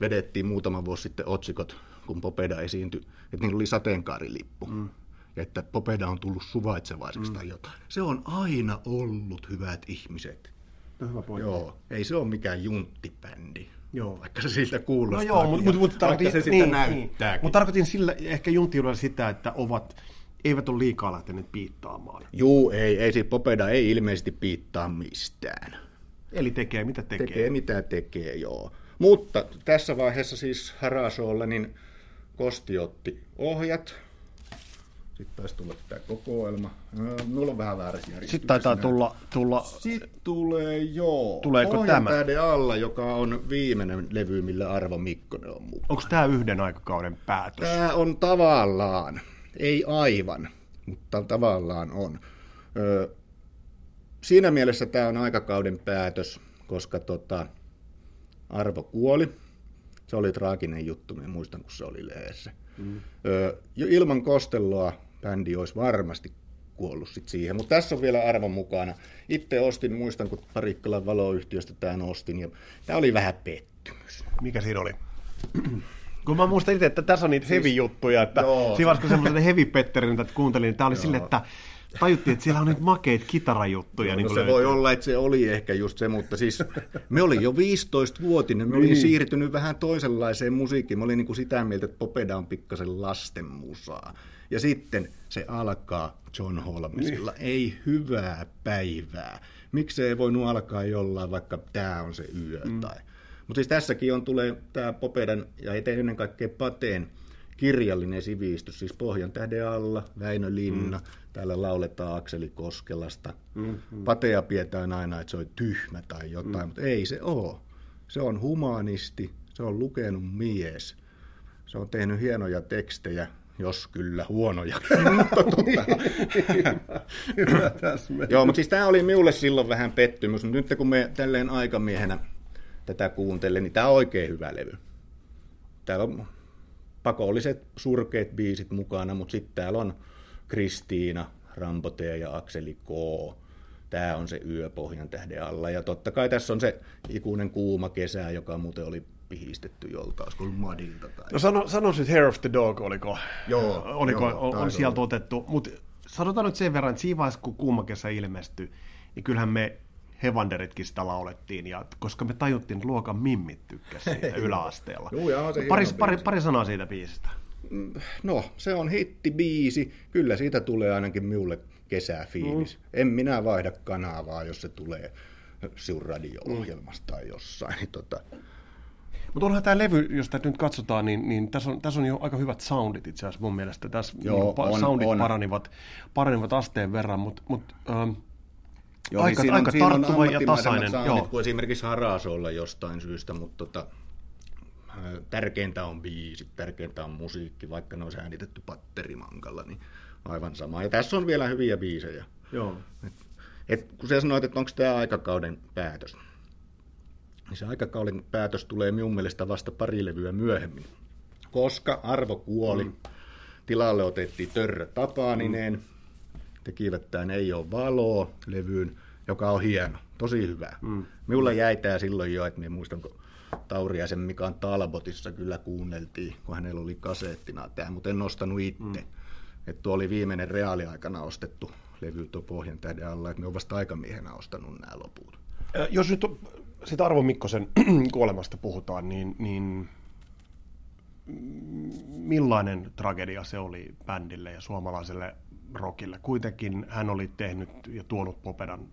vedettiin muutama vuosi sitten otsikot kun Popeda esiintyi, että niillä oli sateenkaarilippu. Mm. Ja että Popeda on tullut suvaitsevaiseksi mm. tai jotain. Se on aina ollut hyvät ihmiset. No, hyvä pointti. Joo, ei se ole mikään junttibändi. Joo. Vaikka se siltä kuulostaa. No joo, mutta mut, mut tarkoitin, se niin, niin. Mutta tarkoitin sillä ehkä junttiudella sitä, että ovat, eivät ole liikaa lähteneet piittaamaan. Juu, ei, ei siis Popeda ei ilmeisesti piittaa mistään. Eli tekee mitä tekee. Tekee mitä tekee, joo. Mutta tässä vaiheessa siis Harasolla, niin Kosti otti ohjat. Sitten taisi tulla tämä kokoelma. Mulla on vähän väärässä Sitten taitaa tulla... tulla... Sitten tulee, joo. Tuleeko tämä? alla, joka on viimeinen levy, millä Arvo Mikkonen on mukana. Onko tämä yhden aikakauden päätös? Tämä on tavallaan, ei aivan, mutta tavallaan on. Ö, siinä mielessä tämä on aikakauden päätös, koska tota, Arvo kuoli se oli traaginen juttu, mä muistan, kun se oli lehdessä. Mm. Öö, ilman Kosteloa bändi olisi varmasti kuollut sit siihen, mutta tässä on vielä arvon mukana. Itse ostin, muistan, kun Parikkalan valoyhtiöstä tämän ostin, ja tämä oli vähän pettymys. Mikä siinä oli? kun mä muistan itse, että tässä on niitä siis, heavy-juttuja, että siinä kun semmoisen heavy-petterin, että kuuntelin, niin tämä oli sille, että tajuttiin, että siellä on nyt makeita kitarajuttuja. No, niin no se löytyy. voi olla, että se oli ehkä just se, mutta siis me oli jo 15-vuotinen, me niin. olin siirtynyt vähän toisenlaiseen musiikkiin. Mä olin niin kuin sitä mieltä, että Popeda on pikkasen lastenmusaa. Ja sitten se alkaa John Holmesilla. Niin. Ei hyvää päivää. Miksei voinut alkaa jollain, vaikka tämä on se yö mm. tai... Mutta siis tässäkin on tulee tämä Popedan ja ennen kaikkea Pateen kirjallinen sivistys, siis Pohjan tähden alla, Väinö Linna, mm. täällä lauletaan Akseli Koskelasta. Mm-hmm. Patea pidetään aina, että se on tyhmä tai jotain, mm. mutta ei se ole. Se on humanisti, se on lukenut mies, se on tehnyt hienoja tekstejä, jos kyllä huonoja. Joo, mutta siis tämä oli minulle silloin vähän pettymys, mutta nyt kun me tälleen aikamiehenä tätä kuuntelen, niin tämä on oikein hyvä levy. Täällä on pakolliset surkeat biisit mukana, mutta sitten täällä on Kristiina, Rampotea ja Akseli K. Tämä on se yöpohjan tähden alla. Ja totta kai tässä on se ikuinen kuuma kesä, joka muuten oli pihistetty joltain, olisiko ollut Madilta. Tai... No sano, sanoisin, että Hair of the Dog, oliko, joo, oliko joo, on, on sieltä otettu. Mutta sanotaan nyt sen verran, että siinä vaiheessa, kun kuuma kesä ilmestyi, niin kyllähän me Hevanderitkin sitä laulettiin, ja koska me tajuttiin, että luokan mimmit tykkäsi siitä yläasteella. Joo, jaa, se pari, pari, pari sanaa siitä biisistä. Mm, no, se on hittibiisi. Kyllä siitä tulee ainakin minulle kesäfiilis. Mm. En minä vaihda kanavaa, jos se tulee sinun radio-ohjelmasta mm. tai jossain. Niin tota... Mutta onhan tämä levy, jos tätä nyt katsotaan, niin, niin tässä, on, tässä on jo aika hyvät soundit itse asiassa mun mielestä. Tässä Joo, niin, on, soundit on. Paranivat, paranivat asteen verran, mutta mut, ähm, Joo, aika, niin aika on, tarttuva ja tasainen. Joo. kuin esimerkiksi Harasolla jostain syystä, mutta tota, tärkeintä on biisit, tärkeintä on musiikki, vaikka ne olisi äänitetty patterimankalla, niin aivan sama. Ja tässä on vielä hyviä biisejä. Joo. Et, et, kun sä sanoit, että onko tämä aikakauden päätös, niin se aikakauden päätös tulee minun mielestä vasta pari levyä myöhemmin. Koska Arvo kuoli, mm. tilalle otettiin Törrö Tapaaninen, mm tekivät tämän Ei ole valoa levyyn, joka on hieno, tosi hyvä. Mm. Minulla jäi tämä silloin jo, että minä muistan, kun Tauriaisen Mikan Talbotissa kyllä kuunneltiin, kun hänellä oli kaseettina tämä, mutta en nostanut itse. Mm. Että tuo oli viimeinen reaaliaikana ostettu levy tuo Pohjan tähden alla, että me olen vasta aikamiehenä ostanut nämä loput. Jos nyt sitä Arvo Mikkosen kuolemasta puhutaan, niin, niin millainen tragedia se oli bändille ja suomalaiselle rockille. Kuitenkin hän oli tehnyt ja tuonut Popedan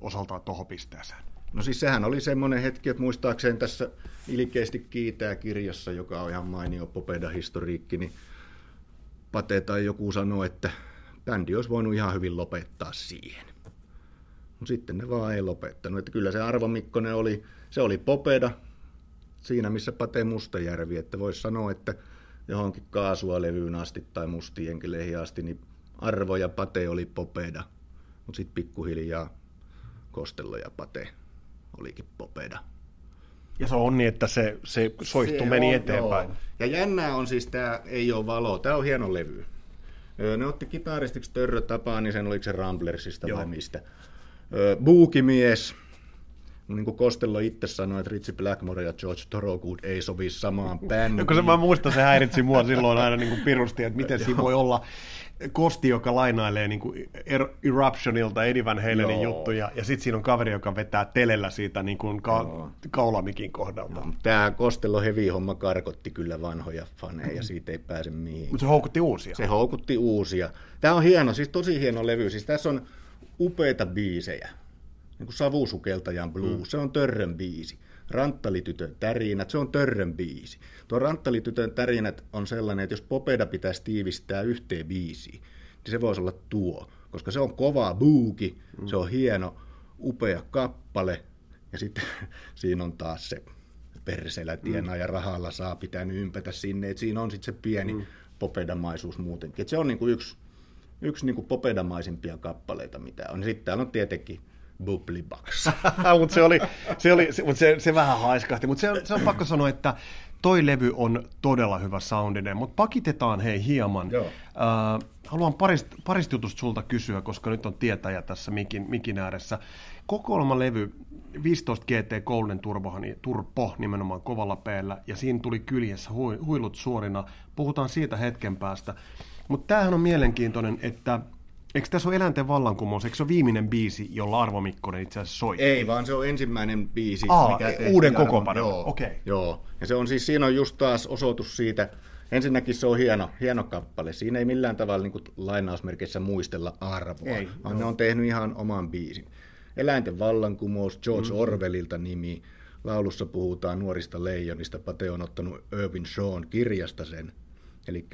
osaltaan tuohon pisteeseen. No siis sehän oli semmoinen hetki, että muistaakseni tässä ilkeästi kiitää kirjassa, joka on ihan mainio Popeda-historiikki, niin Pate tai joku sanoi, että bändi olisi voinut ihan hyvin lopettaa siihen. Mutta sitten ne vaan ei lopettanut. Että kyllä se Arvo Mikkonen oli, se oli Popeda, siinä missä Pate Mustajärvi, että voisi sanoa, että johonkin kaasua levyyn asti tai mustienkeleihin asti, niin Arvo ja Pate oli Popeda, mutta sitten pikkuhiljaa Kostello ja Pate olikin Popeda. Ja se on niin, että se, se soihtu se meni on, eteenpäin. Joo. Ja jännää on siis, tämä ei ole valo, tämä on hieno levy. Ne otti kitaristiksi Törrö Tapaanisen, oliko se Ramblersista vai mistä. Buukimies, niin kuin Costello itse sanoi, että Ritchie Blackmore ja George Thorogood ei sovi samaan bändiin. kun se mä muistan, se häiritsi mua silloin aina niin kuin pirusti, että miten siinä voi olla Kosti, joka lainailee niin kuin er- Eruptionilta Eddie Van Halenin Joo. juttuja, ja sitten siinä on kaveri, joka vetää telellä siitä niin kuin ka- kaulamikin kohdalta. Joo, tämä Kostello Heavy-homma karkotti kyllä vanhoja faneja, siitä ei pääse mihin. Mutta se houkutti uusia. Se houkutti uusia. Tämä on hieno, siis tosi hieno levy. Siis tässä on upeita biisejä niin kuin savusukeltajan blues, mm. se on Törrön biisi. Ranttalitytön tärinät, se on Törrön biisi. Tuo Ranttalitytön tärinät on sellainen, että jos Popeda pitäisi tiivistää yhteen biisiin, niin se voisi olla tuo, koska se on kova buuki, mm. se on hieno, upea kappale, ja sitten siinä on taas se perseellä tienaa mm. ja rahalla saa pitää ympätä sinne, että siinä on sitten se pieni mm. popedamaisuus muutenkin. Et se on niinku yksi, yksi niinku popedamaisimpia kappaleita, mitä on. Sitten täällä on tietenkin Bublibox. mutta se, oli, se, oli, se, mutta se, se vähän haiskahti. Mutta se, se on pakko sanoa, että toi levy on todella hyvä soundinen, mutta pakitetaan hei hieman. Joo. Uh, haluan parista, parista jutusta sulta kysyä, koska nyt on tietäjä tässä mikin, mikin ääressä. Kokoelma levy 15 GT Golden Turbo, niin Turbo nimenomaan kovalla peellä, ja siinä tuli kyljessä hui, huilut suorina. Puhutaan siitä hetken päästä. Mutta tämähän on mielenkiintoinen, että Eikö tässä ole eläinten vallankumous? Eikö se ole viimeinen biisi, jolla Arvo Mikkonen itse asiassa soi? Ei, vaan se on ensimmäinen biisi. Aa, mikä uuden kokopanon. Joo, okay. joo. Ja se on siis, siinä on just taas osoitus siitä, ensinnäkin se on hieno, hieno kappale. Siinä ei millään tavalla niin kuin lainausmerkeissä muistella arvoa, ei, vaan joo. ne on tehnyt ihan oman biisin. Eläinten vallankumous, George mm. Orwellilta nimi. Laulussa puhutaan nuorista leijonista. Pate on ottanut Irvin Shawn kirjasta sen. Eli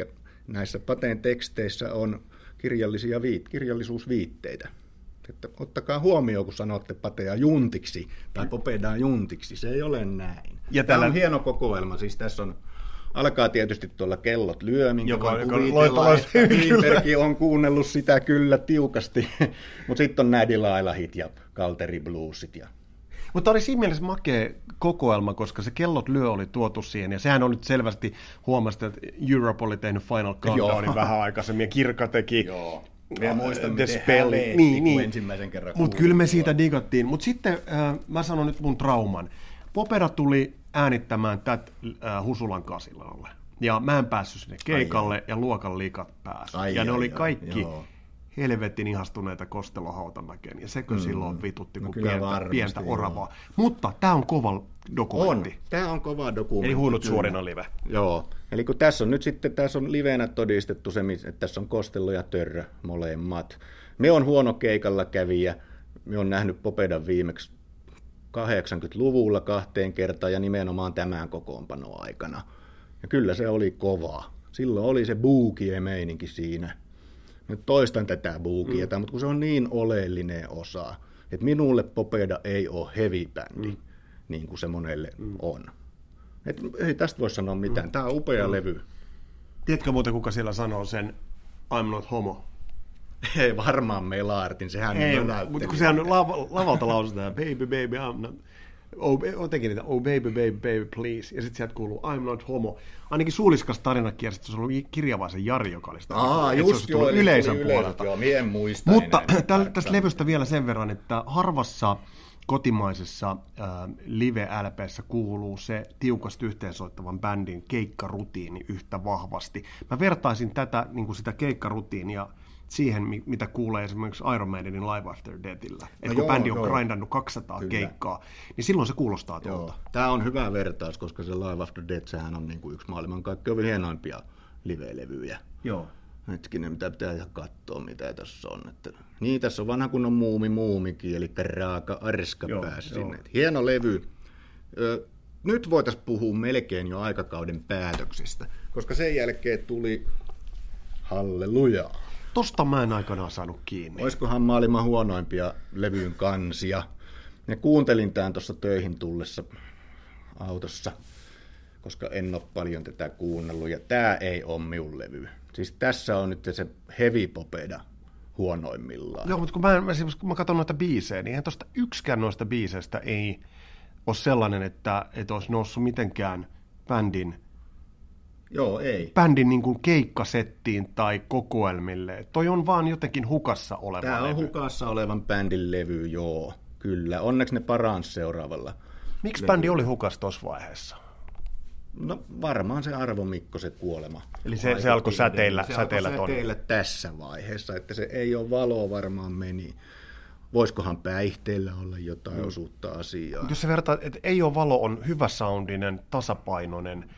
näissä Pateen teksteissä on kirjallisia viit, kirjallisuusviitteitä. Että ottakaa huomioon, kun sanotte patea juntiksi tai popedaan juntiksi. Se ei ole näin. Ja tällä... Tämä on hieno kokoelma. Siis tässä on alkaa tietysti tuolla kellot lyö, minkä joka, joka kuvitella, on kuunnellut sitä kyllä tiukasti. Mutta sitten on nämä Delilah-hit ja Kalteri Bluesit ja mutta oli siinä mielessä makea kokoelma, koska se kellot lyö oli tuotu siihen, ja sehän on nyt selvästi huomasta, että Europe oli tehnyt Final Countdownin vähän aikaisemmin, ja Kirka teki Joo. Mä muistan, The Spell. Niin, niin. ensimmäisen kerran Mutta kyllä me siitä digattiin. Mutta sitten äh, mä sanon nyt mun trauman. Popera tuli äänittämään tät äh, Husulan kasilalle. Ja mä en päässyt sinne keikalle, ai, ja luokan liikat pääsi. Ai, ja ne ai, oli kaikki joo helvetin ihastuneita Kostelo Hautamäkeen, ja sekö mm. silloin vitutti no, kuin pientä, pientä oravaa. Joo. Mutta tämä on kova dokumentti. On, tämä on kova dokumentti. Eli huunut suorina live. Joo, eli kun tässä on nyt sitten, tässä on livenä todistettu se, että tässä on Kostelo ja Törrö molemmat. Me on huono keikalla kävijä, me on nähnyt Popedan viimeksi 80-luvulla kahteen kertaan ja nimenomaan tämän kokoonpano aikana. Ja kyllä se oli kovaa. Silloin oli se buukie meininki siinä nyt toistan tätä buukieta, mm. mutta kun se on niin oleellinen osa, että minulle Popeda ei ole heavy bändi, mm. niin kuin se monelle mm. on. Et ei tästä voi sanoa mitään. Mm. Tämä on upea mm. levy. Tiedätkö muuten, kuka siellä sanoo sen I'm not homo? Ei varmaan Melaartin, sehän ei, mutta kun sehän lav- lavalta lausutaan, baby, baby, I'm not oh, oh teki niitä, oh baby, baby, baby, please. Ja sitten sieltä kuuluu I'm not homo. Ainakin suuliskas tarina kiersi, se oli Kirjavaisen Jari, joka oli sitä. Aa, just joo, yleisön puolelta. Joo, mien muista Mutta täl, tästä levystä vielä sen verran, että harvassa kotimaisessa äh, live-LPssä kuuluu se tiukasti yhteensoittavan bändin keikkarutiini yhtä vahvasti. Mä vertaisin tätä niin kuin sitä keikkarutiinia siihen, mitä kuulee esimerkiksi Iron Maidenin Live After Deathillä. Että no kun joo, bändi on joo. grindannut 200 Kyllä. keikkaa, niin silloin se kuulostaa tuolta. Tämä on hyvä vertaus, koska se Live After Death, sehän on niin kuin yksi maailman kaikkein hienoimpia live-levyjä. Joo. Hetkinen, mitä pitää ihan katsoa, mitä tässä on. Että, niin, tässä on vanha kunnon muumi muumikin, eli raaka arska Joo, pääsi joo. sinne. Et Hieno levy. Ö, nyt voitaisiin puhua melkein jo aikakauden päätöksistä, koska sen jälkeen tuli Hallelujaa. Tosta mä en aikanaan saanut kiinni. Olisikohan maailman huonoimpia levyyn kansia. Ja kuuntelin tämän tuossa töihin tullessa autossa, koska en ole paljon tätä kuunnellut. Ja tämä ei ole minun levy. Siis tässä on nyt se heavy popeda huonoimmillaan. Joo, mutta kun mä, siis kun mä katson noita biisejä, niin eihän tosta yksikään noista biiseistä ei ole sellainen, että, että olisi noussut mitenkään bändin, Joo, ei. bändin niin kuin keikkasettiin tai kokoelmille. Toi on vaan jotenkin hukassa oleva Tämä on levy. hukassa olevan bändin levy, joo. Kyllä, onneksi ne paransi seuraavalla. Miksi bändi oli hukas tuossa vaiheessa? No varmaan se Arvo Mikko, se kuolema. Eli se- se alkoi säteillä- se säteillä alkoi tonne. säteillä tässä vaiheessa, että se ei ole valoa varmaan meni. Voisikohan päihteillä olla jotain mm. osuutta asiaa? Jos se vertaa, että Ei ole valo on hyvä soundinen, tasapainoinen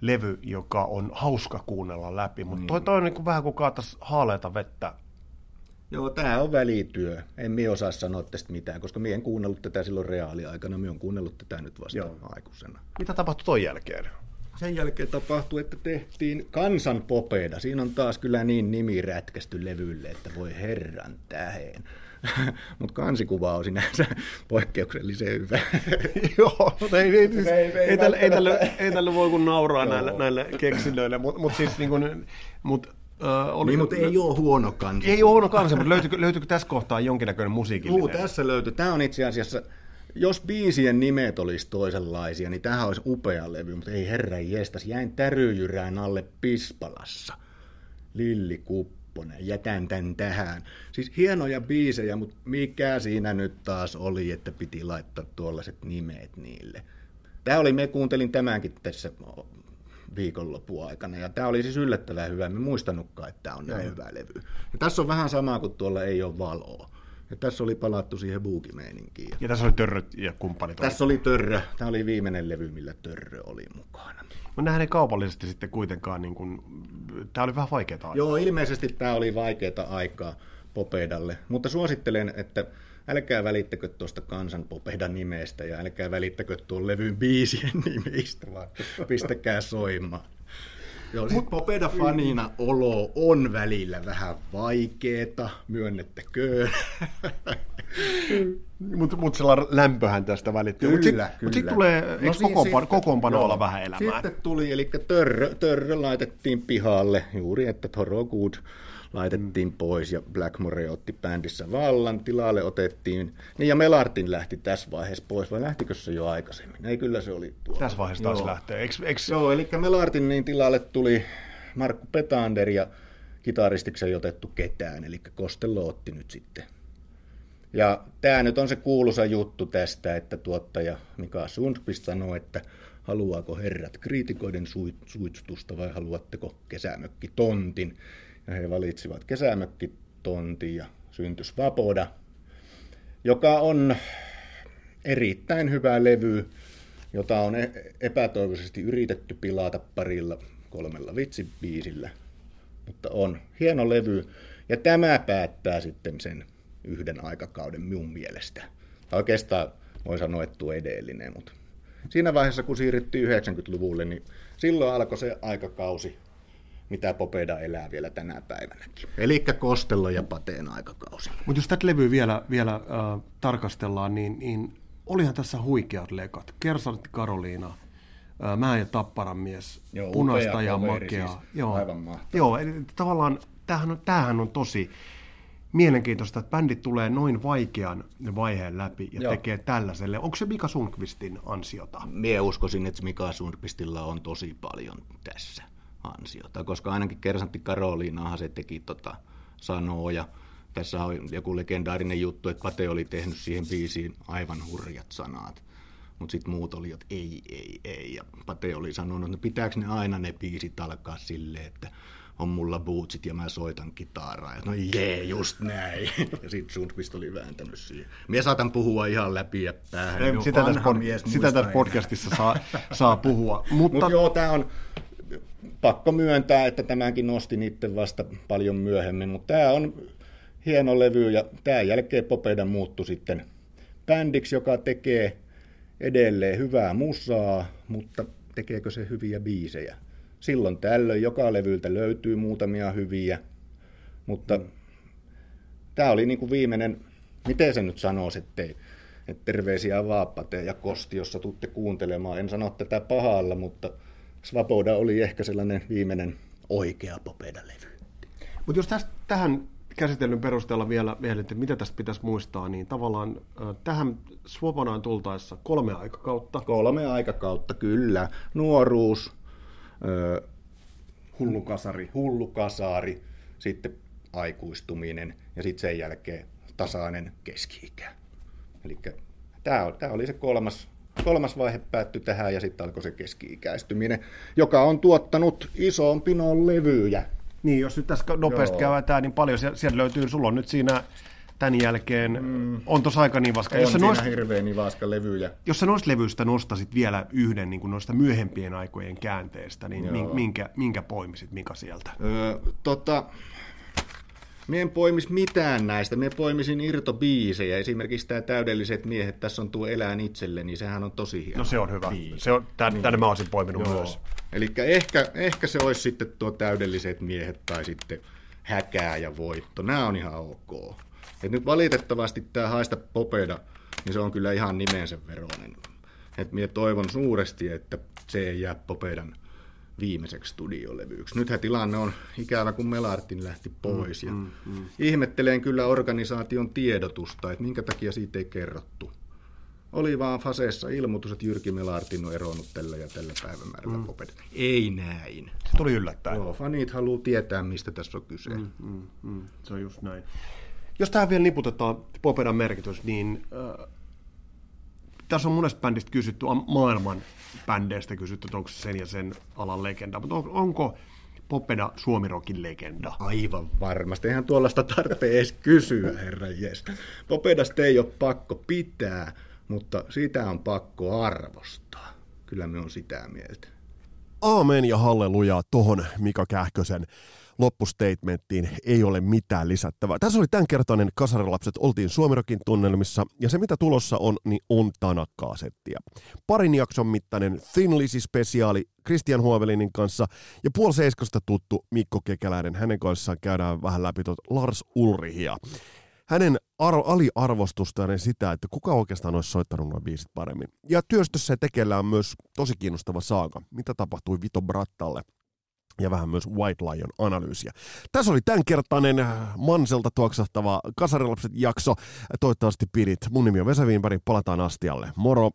levy, joka on hauska kuunnella läpi, mutta toi, toi on niin kuin vähän kuin kaatas haaleita vettä. Joo, tämä on välityö. En minä osaa sanoa tästä mitään, koska minä en kuunnellut tätä silloin reaaliaikana. Minä olen kuunnellut tätä nyt vasta Joo. aikuisena. Mitä tapahtui ton jälkeen? Sen jälkeen tapahtui, että tehtiin kansanpopeeda. Siinä on taas kyllä niin nimi rätkästy levylle, että voi herran täheen. Mutta kansikuva on sinänsä poikkeuksellisen hyvä. Joo, mutta ei, ei, siis, Ei- ei, ei ei, tälle, ei, tälle, ei tälle voi kun nauraa Joo. näille, näille keksillöille, mutta mut siis niin kuin, mut, äh, oli, niin, mutta ei ole huono kansi. ei ole huono kansi, mutta löytyykö, löytyykö tässä kohtaa jonkinnäköinen musiikillinen? Juu, tässä löytyy. Tämä on itse asiassa, jos biisien nimet olisi toisenlaisia, niin tämähän olisi upea levy, mutta ei herran jestas, jäin täryjyrään alle Pispalassa. Lilli Kupponen, jätän tän tähän. Siis hienoja biisejä, mutta mikä siinä nyt taas oli, että piti laittaa tuollaiset nimet niille. Tämä oli, me kuuntelin tämänkin tässä viikonlopun aikana, ja tämä oli siis yllättävän hyvä. Me muistanutkaan, että tämä on näin hyvä levy. Ja tässä on vähän sama kuin tuolla ei ole valoa. Ja tässä oli palattu siihen buukimeininkiin. Ja tässä oli törröt ja kumppanit. Tässä oli Törrö. Tämä oli viimeinen levy, millä Törrö oli mukana. Mutta nähdään ei kaupallisesti sitten kuitenkaan, niin kuin, tämä oli vähän vaikeaa aikaa. Joo, ilmeisesti tämä oli vaikeaa aikaa Popedalle, mutta suosittelen, että älkää välittäkö tuosta kansan Popedan nimestä ja älkää välittäkö tuon levyn biisien nimistä, vaan pistäkää soimaan. Joo, siis Popeda-fanina olo on välillä vähän vaikeeta, myönnettäköön. Mutta mut sellainen lämpöhän tästä välittyy. Mutta Kyllä, sitten kyllä. sit tulee, no, eikö siinä kokoonpano, sitten- kokoonpano joo. olla vähän elämää? Sitten tuli, eli törrö, törrö laitettiin pihalle, juuri että Toro Good laitettiin pois ja Blackmore otti bändissä vallan, tilalle otettiin, niin ja Melartin lähti tässä vaiheessa pois, vai lähtikö se jo aikaisemmin? Ei, kyllä se oli tuolla. Tässä vaiheessa taas Joo. lähtee. Eikö, eikö, Joo, eli Melartin niin tilalle tuli Markku Petander ja kitaristiksi ei otettu ketään, eli Kostello otti nyt sitten. Ja tämä nyt on se kuuluisa juttu tästä, että tuottaja Mika Sundqvist sanoi, että haluaako herrat kriitikoiden sui- suitsutusta vai haluatteko kesämökkitontin. Ja he valitsivat kesämökkitontin ja syntys Vapoda, joka on erittäin hyvä levy, jota on e- epätoivoisesti yritetty pilata parilla kolmella vitsibiisillä. Mutta on hieno levy, ja tämä päättää sitten sen yhden aikakauden minun mielestä. Tai oikeastaan voi sanoa, että tuo edellinen, mutta siinä vaiheessa, kun siirryttiin 90-luvulle, niin silloin alkoi se aikakausi, mitä Popeda elää vielä tänä päivänäkin. Eli Kostello ja Pateen aikakausi. Mutta jos tätä levyä vielä, vielä äh, tarkastellaan, niin, niin olihan tässä huikeat lekat. Kersantti Karoliina, äh, Mä ja Tapparan mies, Joo, punaista ja coveri makea. siis. Joo. Aivan mahtava. Joo, eli tavallaan tämähän on, tämähän on tosi mielenkiintoista, että bändit tulee noin vaikean vaiheen läpi ja Joo. tekee tällaiselle. Onko se Mika Sundqvistin ansiota? Mie uskoisin, että Mika Sundqvistilla on tosi paljon tässä ansiota, koska ainakin Kersantti Karoliinahan se teki tota sanoja. Tässä on joku legendaarinen juttu, että Pate oli tehnyt siihen biisiin aivan hurjat sanat. Mutta sitten muut oli, että ei, ei, ei. Ja Pate oli sanonut, että pitääkö ne aina ne biisit alkaa silleen, että on mulla bootsit ja mä soitan kitaraa. Ja no jee, just näin. Ja sitten Sundqvist oli vääntänyt siihen. Mie saatan puhua ihan läpi ja päähän. Ei, sitä, tässä, pod- mies sitä tässä podcastissa saa, saa puhua. Mutta Mut joo, tämä on pakko myöntää, että tämänkin nosti itse vasta paljon myöhemmin, mutta tämä on hieno levy ja tämän jälkeen Popeda muuttui sitten bändiksi, joka tekee edelleen hyvää musaa, mutta tekeekö se hyviä biisejä? Silloin tällöin joka levyltä löytyy muutamia hyviä, mutta mm. tämä oli niin kuin viimeinen, miten se nyt sanoo, ettei, että terveisiä Vaappate ja Kosti, jossa tutte kuuntelemaan. En sano tätä pahalla, mutta Svapoda oli ehkä sellainen viimeinen oikea Popeda-levy. Mutta jos tästä, tähän käsitellyn perusteella vielä, vielä, että mitä tästä pitäisi muistaa, niin tavallaan äh, tähän Swapodaan tultaessa kolme aikakautta. Kolme aikakautta, kyllä. Nuoruus, äh, hullukasari. hullukasari, sitten aikuistuminen ja sitten sen jälkeen tasainen keski-ikä. Eli tämä oli se kolmas, kolmas vaihe päättyi tähän ja sitten alkoi se keski-ikäistyminen, joka on tuottanut ison pinon levyjä. Niin, jos nyt tässä nopeasti käydään, niin paljon sieltä löytyy, sulla on nyt siinä tämän jälkeen, mm. on tuossa aika nivaska. On jos siinä nost... hirveän nivaska levyjä. Jos sä noista levyistä nostasit vielä yhden niin noista myöhempien aikojen käänteestä, niin Joo. minkä, minkä poimisit Mika sieltä? Öö, tota, Mie en poimis mitään näistä. Mie poimisin irtobiisejä. Esimerkiksi tämä Täydelliset miehet, tässä on tuo Elään itselle, niin sehän on tosi hieno. No se on hyvä. Se on, tämän, niin. tänne mä olisin poiminut Joo. myös. Eli ehkä, ehkä se olisi sitten tuo Täydelliset miehet tai sitten Häkää ja Voitto. Nämä on ihan ok. Et nyt valitettavasti tämä Haista Popeda, niin se on kyllä ihan nimensä veroinen. Et mie toivon suuresti, että se ei jää Popedan viimeiseksi studiolevyksi. Nythän tilanne on ikävä, kun Melartin lähti pois. Mm, ja mm, mm. Ihmettelen kyllä organisaation tiedotusta, että minkä takia siitä ei kerrottu. Oli vaan faseessa ilmoitus, että Jyrki Melartin on eronnut tällä ja tällä päivämäärällä mm. Poped. Ei näin. Se tuli yllättäen. Joo, fanit haluaa tietää, mistä tässä on kyse. Mm, mm, mm. Se on just näin. Jos tähän vielä niputetaan Popedan merkitys, niin äh, tässä on monesta bändistä kysytty, maailman bändeistä kysytty, että onko se sen ja sen alan legenda, mutta on, onko Popeda Suomirokin legenda? Aivan varmasti. Eihän tuollaista tarvitse edes kysyä, herra jes. Popedasta ei ole pakko pitää, mutta sitä on pakko arvostaa. Kyllä me on sitä mieltä. Aamen ja halleluja tohon Mika Kähkösen loppustatementtiin ei ole mitään lisättävää. Tässä oli tämänkertainen Kasarilapset, oltiin Suomirokin tunnelmissa, ja se mitä tulossa on, niin on tanakkaa settiä. Parin jakson mittainen Thin Lizzy-spesiaali Christian Huovelinin kanssa, ja puoli seiskosta tuttu Mikko Kekäläinen. Hänen kanssaan käydään vähän läpi tuot Lars Ulrihia. Hänen ar- aliarvostusta ja sitä, että kuka oikeastaan olisi soittanut nuo biisit paremmin. Ja työstössä tekeellään myös tosi kiinnostava saaga, mitä tapahtui Vito Brattalle – ja vähän myös White Lion-analyysiä. Tässä oli tämänkertainen äh, Manselta tuoksahtava Kasarilapset-jakso. Toivottavasti pidit. Mun nimi on Vesa Wienberg, palataan astialle. Moro!